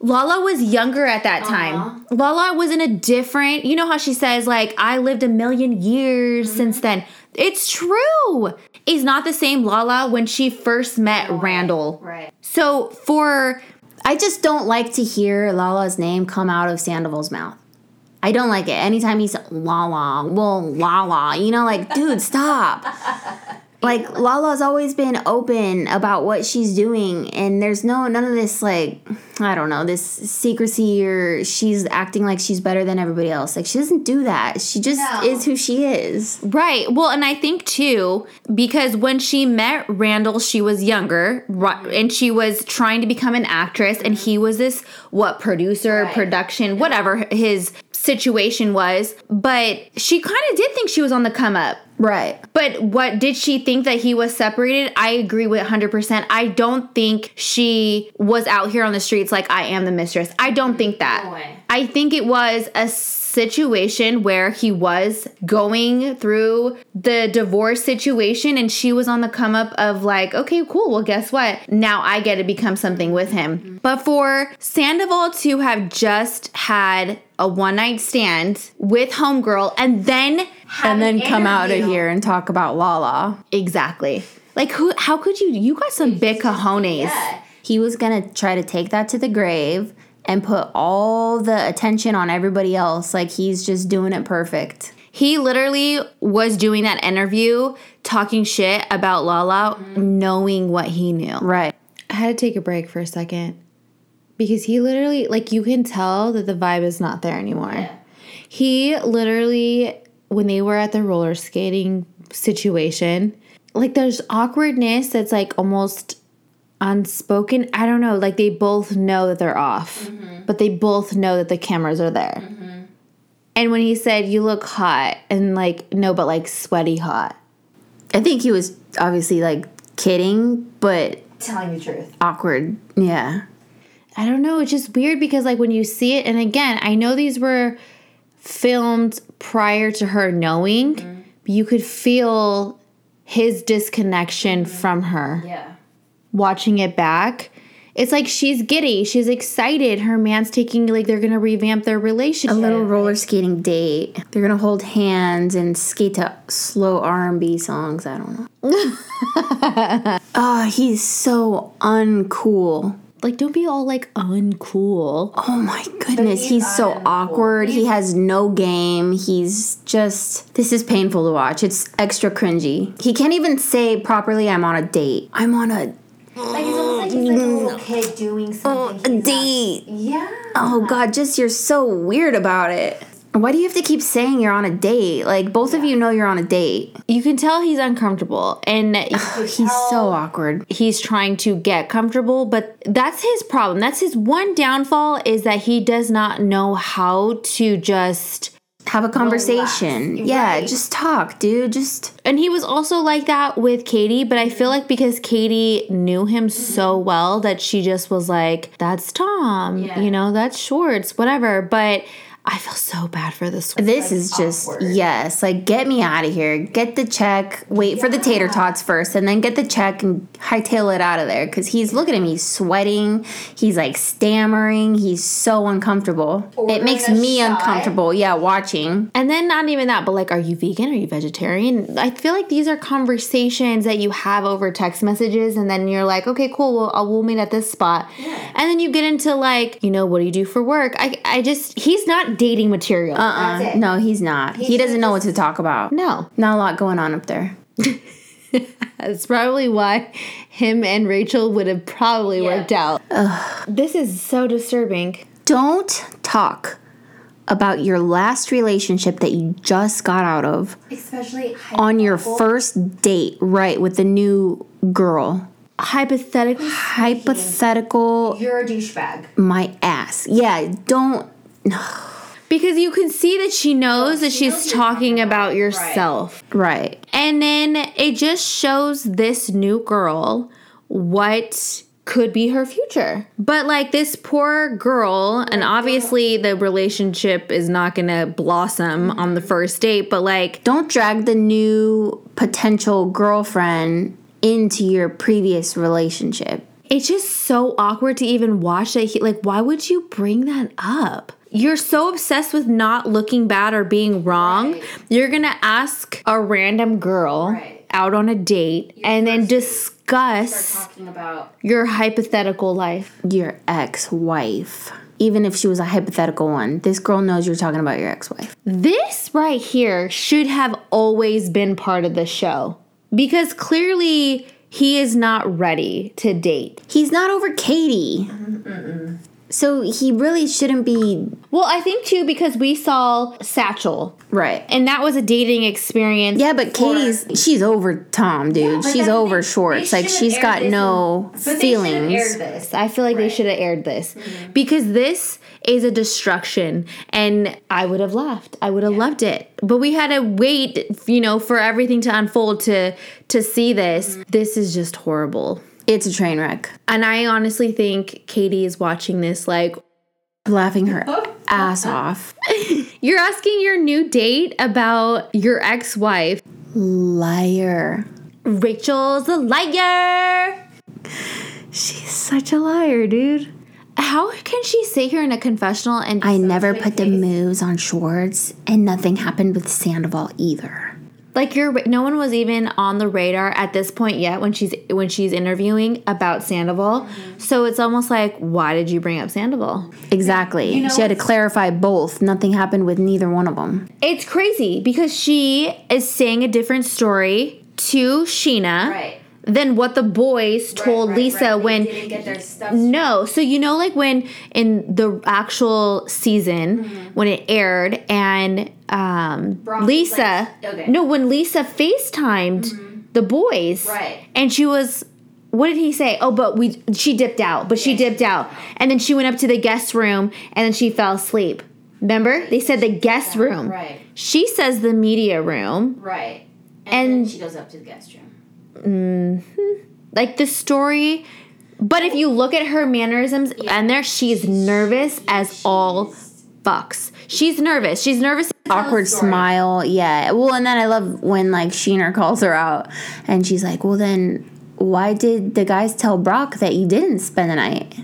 S2: Lala was younger at that uh-huh. time. Lala was in a different, you know how she says, like, I lived a million years mm-hmm. since then. It's true. It's not the same Lala when she first met Randall.
S3: Right.
S2: So for
S1: I just don't like to hear Lala's name come out of Sandoval's mouth. I don't like it. Anytime he's Lala, well, Lala, you know, like, dude, stop. Like Lala's always been open about what she's doing, and there's no none of this like I don't know this secrecy or she's acting like she's better than everybody else. Like she doesn't do that. She just
S3: No.
S1: is who she is.
S2: Right. Well, and I think too, because when she met Randall, she was younger and she was trying to become an actress, and he was this, what, producer,
S3: Right.
S2: production, whatever his situation was. But she kind of did think she was on the come up.
S1: Right.
S2: But what did she think that he was separated? I agree with 100%. I don't think she was out here on the streets like I am the mistress. I don't mm-hmm. think that.
S3: No.
S2: I think it was a situation where he was going through the divorce situation and she was on the come up of like, okay, cool. Well, guess what? Now I get to become something with him. Mm-hmm. But for Sandoval to have just had a one night stand with Homegirl and then
S1: and then come out of here and talk about Lala.
S2: Exactly. Like who? How could you? You got some big cojones.
S3: Yeah.
S1: He was gonna try to take that to the grave and put all the attention on everybody else. Like he's just doing it perfect.
S2: He literally was doing that interview, talking shit about Lala, mm-hmm. knowing what he knew.
S1: Right.
S2: I had to take a break for a second because he literally, like, you can tell that the vibe is not there anymore. He literally, when they were at the roller skating situation, like, there's awkwardness that's like almost unspoken. I don't know. Like, they both know that they're off, mm-hmm. but they both know that the cameras are there. Mm-hmm. And when he said, You look hot, and like, no, but like sweaty hot.
S1: I think he was obviously like kidding, but
S3: Telling the truth.
S1: awkward. Yeah.
S2: I don't know. It's just weird because, like, when you see it, and again, I know these were filmed prior to her knowing, mm-hmm. but you could feel his disconnection mm-hmm. from her
S3: Yeah.
S2: watching it back. It's like she's giddy. She's excited. Her man's taking, like, they're going to revamp their relationship.
S1: A little roller skating date. They're gonna hold hands and skate to slow R and B songs. I don't know. oh, he's so uncool.
S2: Like, don't be all, like, uncool.
S1: Oh my goodness,
S3: he's
S1: he's, so
S3: uncool.
S1: awkward. He has no game. He's just this is painful to watch. It's extra cringy. He can't even say properly I'm on a date. I'm on a
S3: Like it's almost like he's like mm. oh, a little kid doing something.
S1: a
S3: he's not-
S1: date.
S3: Yeah.
S1: Oh god, just you're so weird about it. Why do you have to keep saying you're on a date? Like both of you know you're on a date.
S2: You can tell he's uncomfortable. And
S1: He's so awkward.
S2: he's trying to get comfortable but that's his problem that's his one downfall is that he does not know how to just
S1: Have a conversation. Yeah,
S3: Right.
S1: just talk, dude. Just
S2: and he was also like that with Katie but I feel like because Katie knew him mm-hmm. so well that she just was like that's Tom
S3: Yeah.
S2: you know that's Schwartz whatever but I feel so bad for this
S1: this is just
S3: awkward.
S1: yes, like get me out of here. Get the check. Wait for the tater tots first, and then get the check and hightail it out of there. Because he's looking at me, He's sweating. He's like stammering. He's so uncomfortable.
S3: Ordering
S1: it makes me
S3: shot.
S1: uncomfortable. Yeah, watching.
S2: And then not even that, but like, are you vegan? Are you vegetarian? I feel like these are conversations that you have over text messages, and then you're like, okay, cool, well, I'll, we'll meet at this spot. yeah. And then you get into like, you know, what do you do for work? I, I just, he's not dating material.
S1: Uh uh
S3: That's it.
S1: No, he's not. he
S3: should
S1: doesn't know what to talk about.
S2: no,
S1: Not a lot going on up there.
S2: that's probably why him and Rachel would have probably
S3: Yeah.
S2: worked out. This is so disturbing.
S1: Don't talk about your last relationship that you just got out of
S3: Especially
S1: on your
S3: hypothetical-
S1: first date, right, with the new girl.
S2: Hypothetical,
S1: Hypothetical,
S3: You're a douchebag.
S1: my ass. Yeah, don't.
S2: Because you can see that she knows that
S3: she
S2: she's
S3: knows
S2: talking
S3: talking
S2: about
S3: about-
S2: yourself.
S1: Right.
S2: And then it just shows this new girl what could be her future. But like this poor girl, and obviously the relationship is not gonna blossom mm-hmm. on the first date, but like,
S1: Don't drag the new potential girlfriend into your previous relationship.
S2: it's just so awkward to even watch that. He, like, why would you bring that up? You're so obsessed with not looking bad or being wrong.
S3: Right.
S2: You're gonna ask a random girl
S3: Right.
S2: out on a date and then discuss your hypothetical life.
S1: Your ex wife. Even if she was a hypothetical one, this girl knows you're talking about your ex wife.
S2: This right here should have always been part of the show because clearly he is not ready to date.
S1: He's not over Katie. So he really shouldn't be.
S2: Well, I think too because we saw Satchel
S1: Right.
S2: and that was a dating experience.
S1: Yeah, but Katie's she's over Tom, dude.
S3: but
S1: she's over Schwartz. Like she's got no
S3: in- but they should've
S1: feelings.
S3: aired this.
S2: I feel like they should have aired this mm-hmm. because this is a destruction and I would have laughed. I would have loved it. But we had to wait, you know, for everything to unfold to to see this. Mm-hmm. This is just horrible.
S1: It's a train wreck.
S2: And I honestly think Katie is watching this like,
S1: Laughing her ass off.
S2: you're asking your new date about your ex wife.
S1: Liar.
S2: Rachel's a liar.
S1: She's such a liar, dude.
S2: How can she sit here in a confessional and
S1: I never put the moves on Schwartz, and nothing happened with Sandoval either.
S2: Like you're no one was even on the radar at this point yet when she's when she's interviewing about Sandoval. Mm-hmm. So it's almost like why did you bring up Sandoval?
S1: Exactly.
S3: You know
S1: she had to clarify both. Nothing happened with neither one of them.
S2: It's crazy because she is saying a different story to Sheena
S3: Right.
S2: Than what the boys told Lisa when
S3: didn't get their stuff
S2: No, so you know, like when in the actual season when it aired, and um,
S3: Brock
S2: Lisa,
S3: like- okay.
S2: no, when Lisa FaceTimed the boys,
S3: Right.
S2: and she was, what did he say? Oh, but we she dipped out, but she dipped out, and then she went up to the guest room, and then she fell asleep. Remember, they said the guest room.
S3: Right.
S2: She says the media room.
S3: Right.
S2: And-
S3: then she goes up to the guest room. Mm-hmm.
S2: like the story but if you look at her mannerisms and there she's nervous as all fucks she's nervous she's nervous
S1: Awkward smile. Yeah. Well, and then I love when like Sheener calls her out and she's like, well, then why did the guys tell Brock that you didn't spend the night?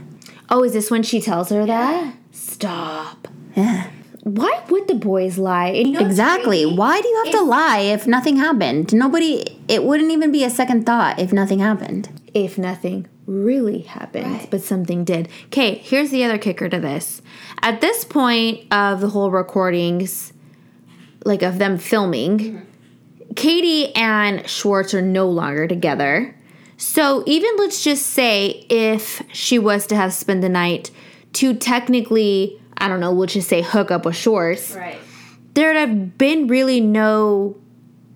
S2: oh is this when she tells her that stop
S1: Yeah.
S2: Why would the boys lie It-
S3: know
S1: Exactly. Why do you have to lie if nothing happened? Nobody, it wouldn't even be a second thought if nothing happened.
S2: if nothing really happened,
S3: Right.
S2: but something did. Okay, here's the other kicker to this. At this point of the whole recordings, like of them filming, mm-hmm. Katie and Schwartz are no longer together. So even let's just say if she was to have spent the night to technically, I don't know, we'll just say hook up with Schwartz
S3: Right.
S2: there'd have been really no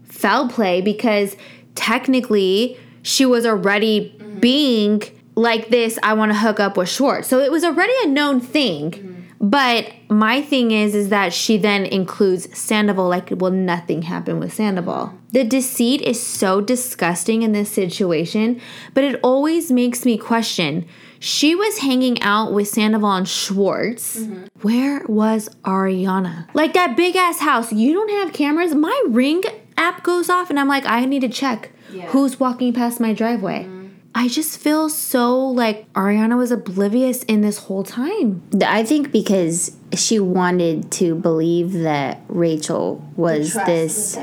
S2: foul play because technically she was already mm-hmm. being like this i want to hook up with Schwartz. so it was already a known thing. Mm-hmm. But my thing is is that she then includes sandoval like well nothing happened with sandoval. The deceit is so disgusting in this situation but it always makes me question she was hanging out with sandoval and schwartz where was Ariana? Like that big ass house. You don't have cameras. My ring app goes off and I'm like, I need to check
S3: Yeah.
S2: who's walking past my driveway. I just feel so like Ariana was oblivious in this whole time.
S1: I think because she wanted to believe that Rachel was this
S3: was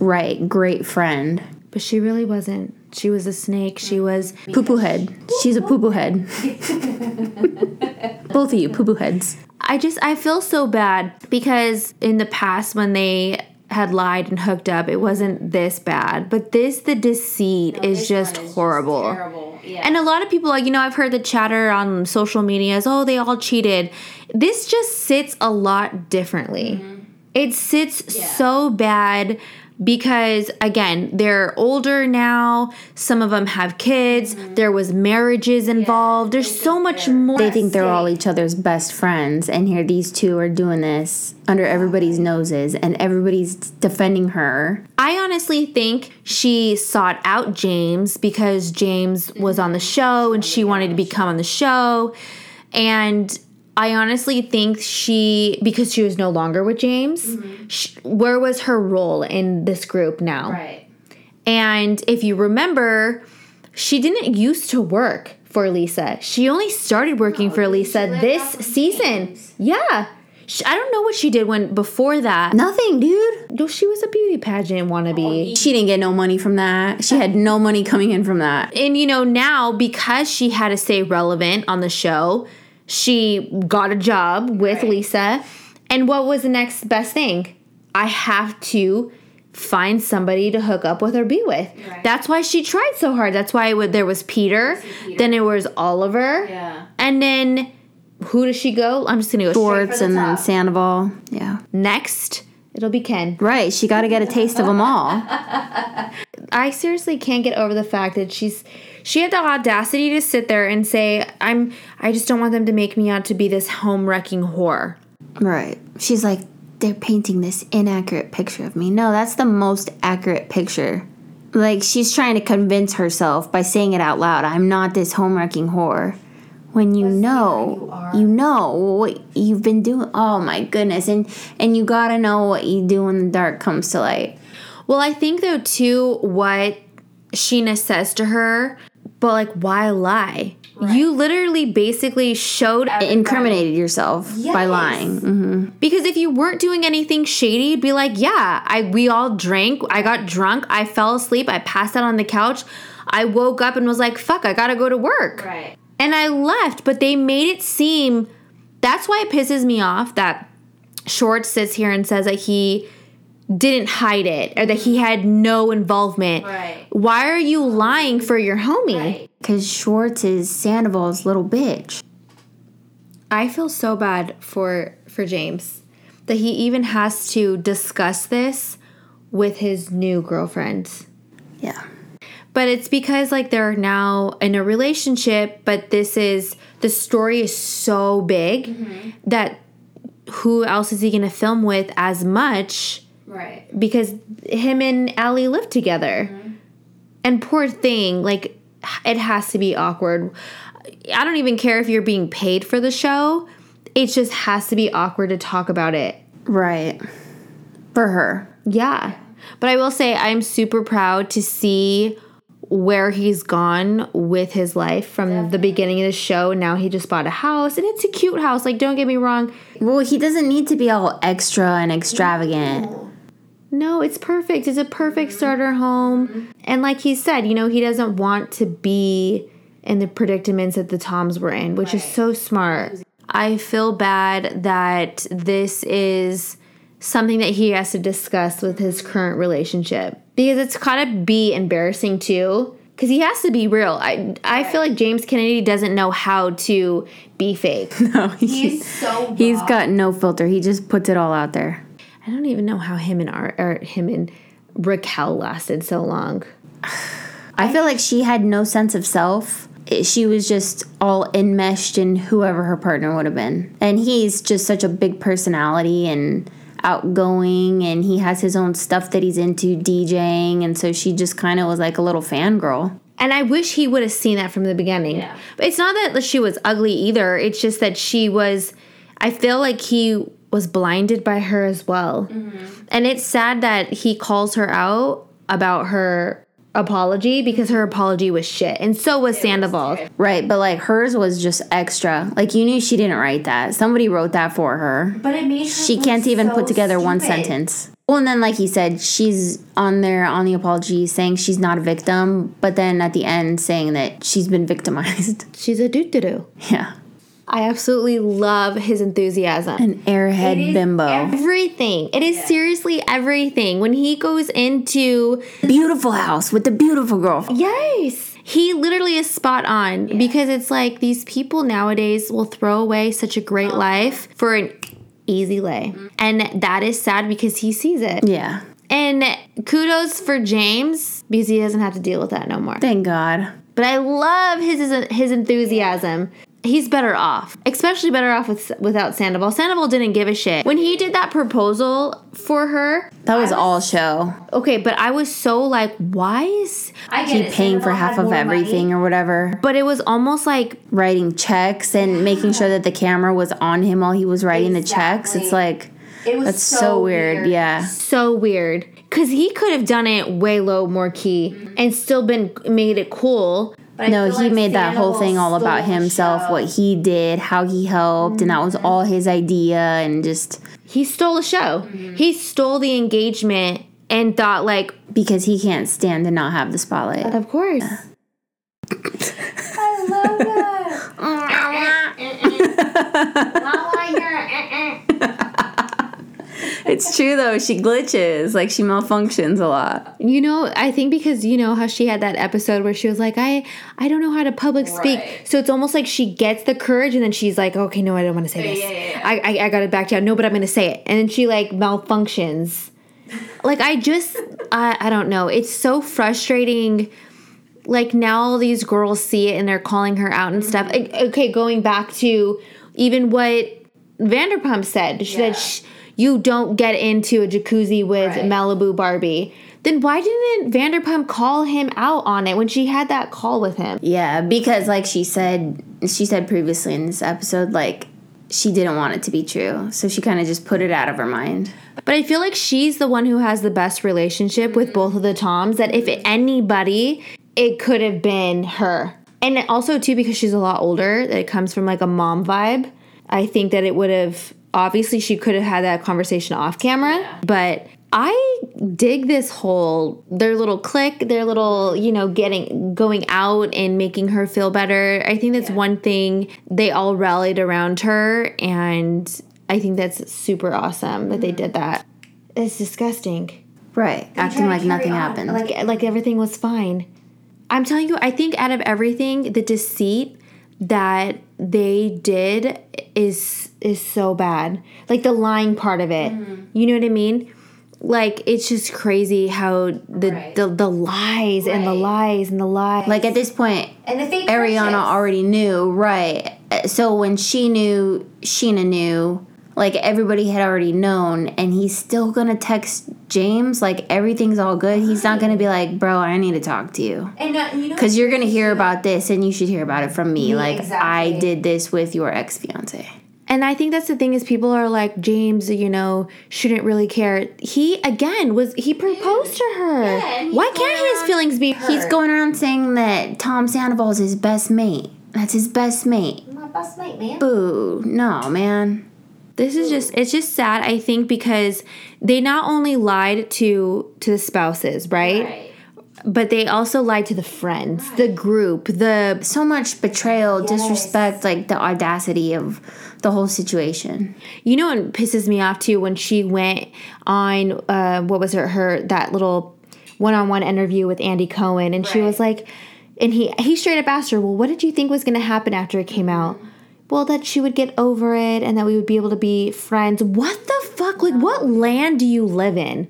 S1: right great friend.
S2: But she really wasn't. She was a snake. She was
S1: Poo poo head. She's a poo poo head. Both of you, poo poo heads.
S2: I just I feel so bad because in the past when they had lied and hooked up, it wasn't this bad. But this the deceit is just
S3: is
S2: horrible.
S3: terrible. Yeah.
S2: And a lot of people, like, you know, I've heard the chatter on social media is, oh, they all cheated. This just sits a lot differently. It sits
S3: Mm-hmm. Yeah.
S2: so bad because, again, they're older now. Some of them have kids. There was marriages involved. There's
S3: Mm-hmm.
S2: So much more.
S1: They think they're all each other's best friends, and here these two are doing this under everybody's noses, and everybody's defending her.
S2: I honestly think she sought out James because James was on the show and she wanted to become on the show. And I honestly think she, because she was no longer with James, sh where was her role in this group now?
S3: Right.
S2: And if you remember, she didn't used to work for Lisa. She only started working for Lisa this season.
S3: James.
S2: Yeah. Sh- I don't know what she did when before that.
S1: Nothing, dude.
S2: No, she was a beauty pageant wannabe.
S1: She didn't get no money from that. She had no money coming in from that.
S2: and you know now because she had to stay relevant on the show she got a job with
S3: Right.
S2: lisa and what was the next best thing i have to find somebody to hook up with or be with
S3: Right.
S2: that's why she tried so hard that's why there was peter,
S3: Peter.
S2: then it was oliver
S3: Yeah.
S2: and then who does she go i'm just gonna go.
S1: Schwartz
S3: the
S1: and then. Sandoval. Yeah.
S2: next it'll be ken
S1: Right. She got to get a taste of them all.
S2: I seriously can't get over the fact that she's she had the audacity to sit there and say, I'm I just don't want them to make me out to be this home wrecking whore.
S1: Right. She's like, they're painting this inaccurate picture of me. No, that's the most accurate picture. Like, she's trying to convince herself by saying it out loud I'm not this home wrecking whore. When you
S3: you
S1: know,
S3: are.
S1: you know what you've been doing. Oh my goodness. And and you gotta know what you do when the dark comes to light.
S2: Well, I think though too what Sheena says to her, but like why lie? You literally basically showed
S1: Incriminated yourself by
S3: Yes.
S1: lying. hmm
S2: because if you weren't doing anything shady, you'd be like, yeah, I we all drank, I got drunk, I fell asleep, I passed out on the couch, I woke up and was like, fuck, I gotta go to work.
S3: Right.
S2: and I left, but they made it seem that's why it pisses me off that Schwartz sits here and says that he didn't hide it or that he mm-hmm. had no involvement.
S3: Right.
S2: Why are you lying for your homie?
S3: Right.
S1: Because Schwartz is Sandoval's little bitch.
S2: I feel so bad for for James that he even has to discuss this with his new girlfriend.
S1: Yeah.
S2: But it's because like they're now in a relationship, but this is the story is so big mm-hmm. that who else is he going to film with as much
S3: Right.
S2: because him and Ally live together. Mm-hmm. And poor thing, like it has to be awkward. I don't even care if you're being paid for the show. It just has to be awkward to talk about it.
S1: Right. For her.
S2: Yeah. But I will say I'm super proud to see where he's gone with his life from the beginning of the show. Now he just bought a house and it's a cute house. Like don't get me wrong.
S1: Well, he doesn't need to be all extra and extravagant.
S2: No, it's perfect. It's a perfect mm-hmm. starter home. Mm-hmm. And like he said, you know, he doesn't want to be in the predicaments that the Toms were in, which is so smart. I feel bad that this is something that he has to discuss with his mm-hmm. current relationship because it's kind of be embarrassing too because he has to be real. I I feel like James Kennedy doesn't know how to be fake.
S1: No,
S3: He's so
S1: he's
S3: raw.
S1: got no filter. He just puts it all out there.
S2: I don't even know how him and Art or him and Raquel lasted so long.
S1: I feel like she had no sense of self. She was just all enmeshed in whoever her partner would have been. And he's just such a big personality and outgoing, and he has his own stuff that he's into, DJing. And so she just kind of was like a little fangirl.
S2: And I wish he would have seen that from the beginning.
S3: Yeah.
S2: But it's not that she was ugly either. It's just that she was, I feel like he was blinded by her as well. Mm-hmm. And it's sad that he calls her out about her apology because her apology was shit. And so was Sandoval.
S1: Right, but like hers was just extra. Like you knew she didn't write that. Somebody wrote that for her.
S3: But it made her
S1: She can't even
S3: so
S1: put together one sentence. Well, and then like he said, she's on there on the apology saying she's not a victim, but then at the end saying that she's been victimized.
S2: She's a doo doo.
S1: yeah.
S2: I absolutely love his enthusiasm.
S1: An airhead
S3: It is
S1: bimbo.
S2: Everything. It is seriously everything. When he goes into
S1: beautiful house with the beautiful girl.
S2: Yes. He literally is spot on because it's like these people nowadays will throw away such a great oh. life for an easy lay. Mm-hmm. And that is sad because he sees it.
S1: Yeah.
S2: And kudos for James because he doesn't have to deal with that no more.
S1: Thank God.
S2: But I love his his enthusiasm. He's better off, especially better off with without Sandoval. Sandoval didn't give a shit when he did that proposal for her.
S1: That was, all show.
S2: Okay, but I was so like, why is?
S3: I
S1: He
S3: it.
S1: paying for half of everything
S3: money.
S1: or whatever.
S2: But it was almost like
S1: Writing checks and making sure that the camera was on him while he was writing the checks. It's like
S3: It was
S1: that's so, weird. Yeah.
S2: so weird because he could have done it way low, more key, and still been made it cool.
S3: But
S1: No, he
S3: like
S1: made that whole thing all about himself, what he did, how he helped, and that was all his idea and just
S2: He stole the show. He stole the engagement and thought like,
S1: because he can't stand to not have the spotlight.
S2: of course.
S3: I love that.
S1: It's true though, she glitches, like she malfunctions a lot.
S2: You know, I think because you know how she had that episode where she was like, I I don't know how to public speak.
S3: Right.
S2: So it's almost like she gets the courage and then she's like, okay, no, I don't want to say this.
S3: yeah, yeah.
S2: I, I I got it back down. No, but I'm going to say it. And then she like malfunctions. like I just I I don't know. It's so frustrating. Like now all these girls see it and they're calling her out and stuff.
S3: Mm-hmm.
S2: Okay, going back to even what Vanderpump said. She
S3: Yeah.
S2: said sh- you don't get into a jacuzzi with
S3: Right.
S2: Malibu Barbie. Then why didn't Vanderpump call him out on it when she had that call with him?
S1: Yeah, because like she said, she said previously in this episode, like she didn't want it to be true, so she kind of just put it out of her mind.
S2: But I feel like she's the one who has the best relationship with mm-hmm. both of the Toms. That if anybody, it could have been her. And also too because she's a lot older, that it comes from like a mom vibe. I think that it would have obviously she could have had that conversation off camera, but I dig this whole their little click, their little, you know, getting going out and making her feel better. I think that's one thing they all rallied around her and I think that's super awesome that they mm-hmm. did that. It's disgusting.
S1: Right, acting like nothing
S3: on,
S1: happened.
S2: Like like everything was fine. I'm telling you, I think out of everything, the deceit that they did is is so bad. Like the lying part of it. You know what I mean? Like it's just crazy how the
S3: Right.
S2: the, the lies and the lies and the lies.
S1: like at this point,
S3: And the fake
S1: Ariana already knew, right? So when she knew, Sheena knew, like everybody had already known, and he's still gonna text James like everything's all good. He's not gonna be like, bro, I need to talk to you.
S3: And uh, you know
S1: Because you're gonna hear about this, and you should hear about it from me.
S3: Me,
S1: like I did this with your ex fiance.
S2: And I think that's the thing is people are like James, you know, shouldn't really care. He again was he proposed to her.
S3: and he's
S2: Why can't his feelings be
S1: He's going around saying that Tom Sandoval is his best mate. That's his best mate.
S3: my best mate, man.
S1: Boo. No, man.
S2: This is just it's just sad I think because they not only lied to to the spouses, right?
S3: Right.
S2: But they also lied to the friends, the group, the
S1: So much betrayal,
S3: Yes.
S1: disrespect, like the audacity of the whole situation.
S2: You know what pisses me off too when she went on uh, what was her her that little one on one interview with Andy Cohen and she was like and he he straight up asked her, Well, what did you think was gonna happen after it came out? Well, that she would get over it and that we would be able to be friends. What the fuck? Like what land do you live in?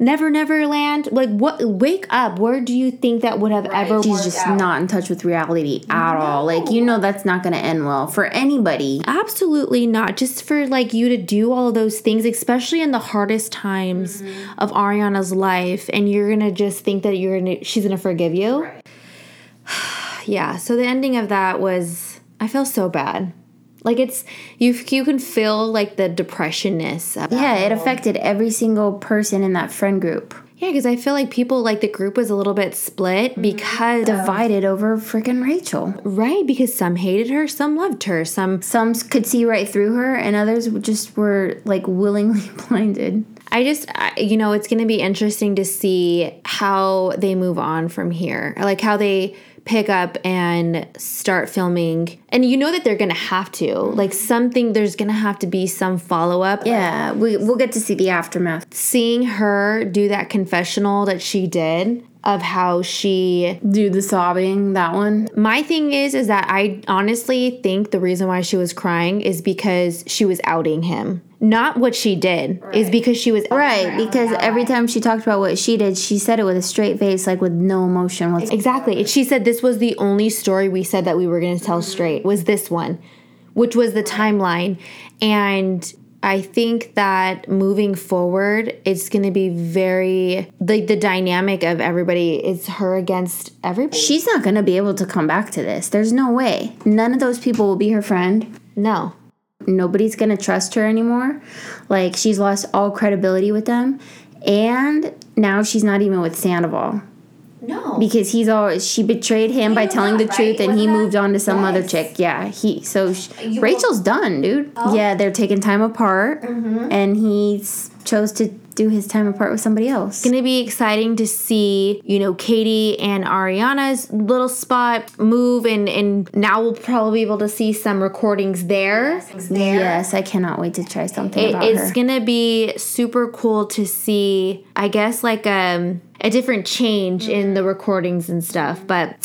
S2: Never Never Land? Like what wake up. Where do you think that would have ever
S1: She's just
S3: out.
S1: not in touch with reality at all. Like, you know, that's not going to end well for anybody.
S2: Absolutely not. Just for like you to do all of those things, especially in the hardest times mm-hmm. of Ariana's life, and you're gonna just think that you're gonna she's gonna forgive you.
S3: Right.
S2: Yeah. So the ending of that was I feel so bad. Like it's you you can feel like the depressionness of
S1: Yeah, it affected every single person in that friend group.
S2: Yeah, because I feel like people like the group was a little bit split mm-hmm. because
S1: Divided over freaking Rachel.
S2: right because some hated her, some loved her, some
S1: Some could see right through her, and others just were like willingly blinded.
S2: I just, I, you know, it's going to be interesting to see how they move on from here. Like how they pick up and start filming. And you know that they're to have to. Like something, there's to have to be some follow up.
S1: Yeah, we, we'll get to see the aftermath.
S2: Seeing her do that confessional that she did of how she
S1: Do the sobbing, that one.
S2: my thing is is that I honestly think the reason why she was crying is because she was outing him. Not what she did, is because she was
S1: Right, because
S3: Yeah,
S1: every time she talked about what she did, she said it with a straight face, like with no emotion. whatsoever.
S2: Exactly. She said this was the only story we said that we were going to tell straight was this one, which was the timeline. And I think that moving forward, it's going to be very like the dynamic of everybody is her against everybody.
S1: She's not gonna be able to come back to this. There's no way. None of those people will be her friend.
S2: No.
S1: Nobody's gonna trust her anymore. Like she's lost all credibility with them, and now she's not even with Sandoval
S3: No.
S1: because he's all she betrayed him by telling
S3: that,
S1: the truth,
S3: right?
S1: and he
S3: Wasn't that-
S1: moved on to some other chick. Yeah, he so sh-
S3: You-
S1: Rachel's done, dude.
S3: Oh.
S1: Yeah, they're taking time apart,
S3: Mm-hmm.
S1: and he chose to do his time apart with somebody else.
S2: It's to be exciting to see, you know, Katie and Ariana's little spot move and and now we'll probably be able to see some recordings there.
S3: Things there.
S1: Yes, I cannot wait to try something
S2: It- it's
S1: her.
S2: gonna be super cool to see i guess like um a different change in the recordings and stuff but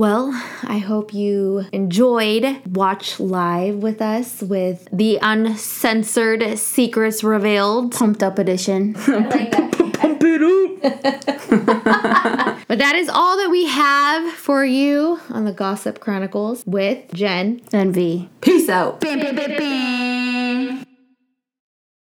S2: well i hope you enjoyed watch live with us with the uncensored secrets revealed
S1: Pumped up edition.
S3: I like that.
S2: but that is all that we have for you on the gossip chronicles with jen
S1: and V.
S2: peace out
S1: Bam, bam, bam, bam.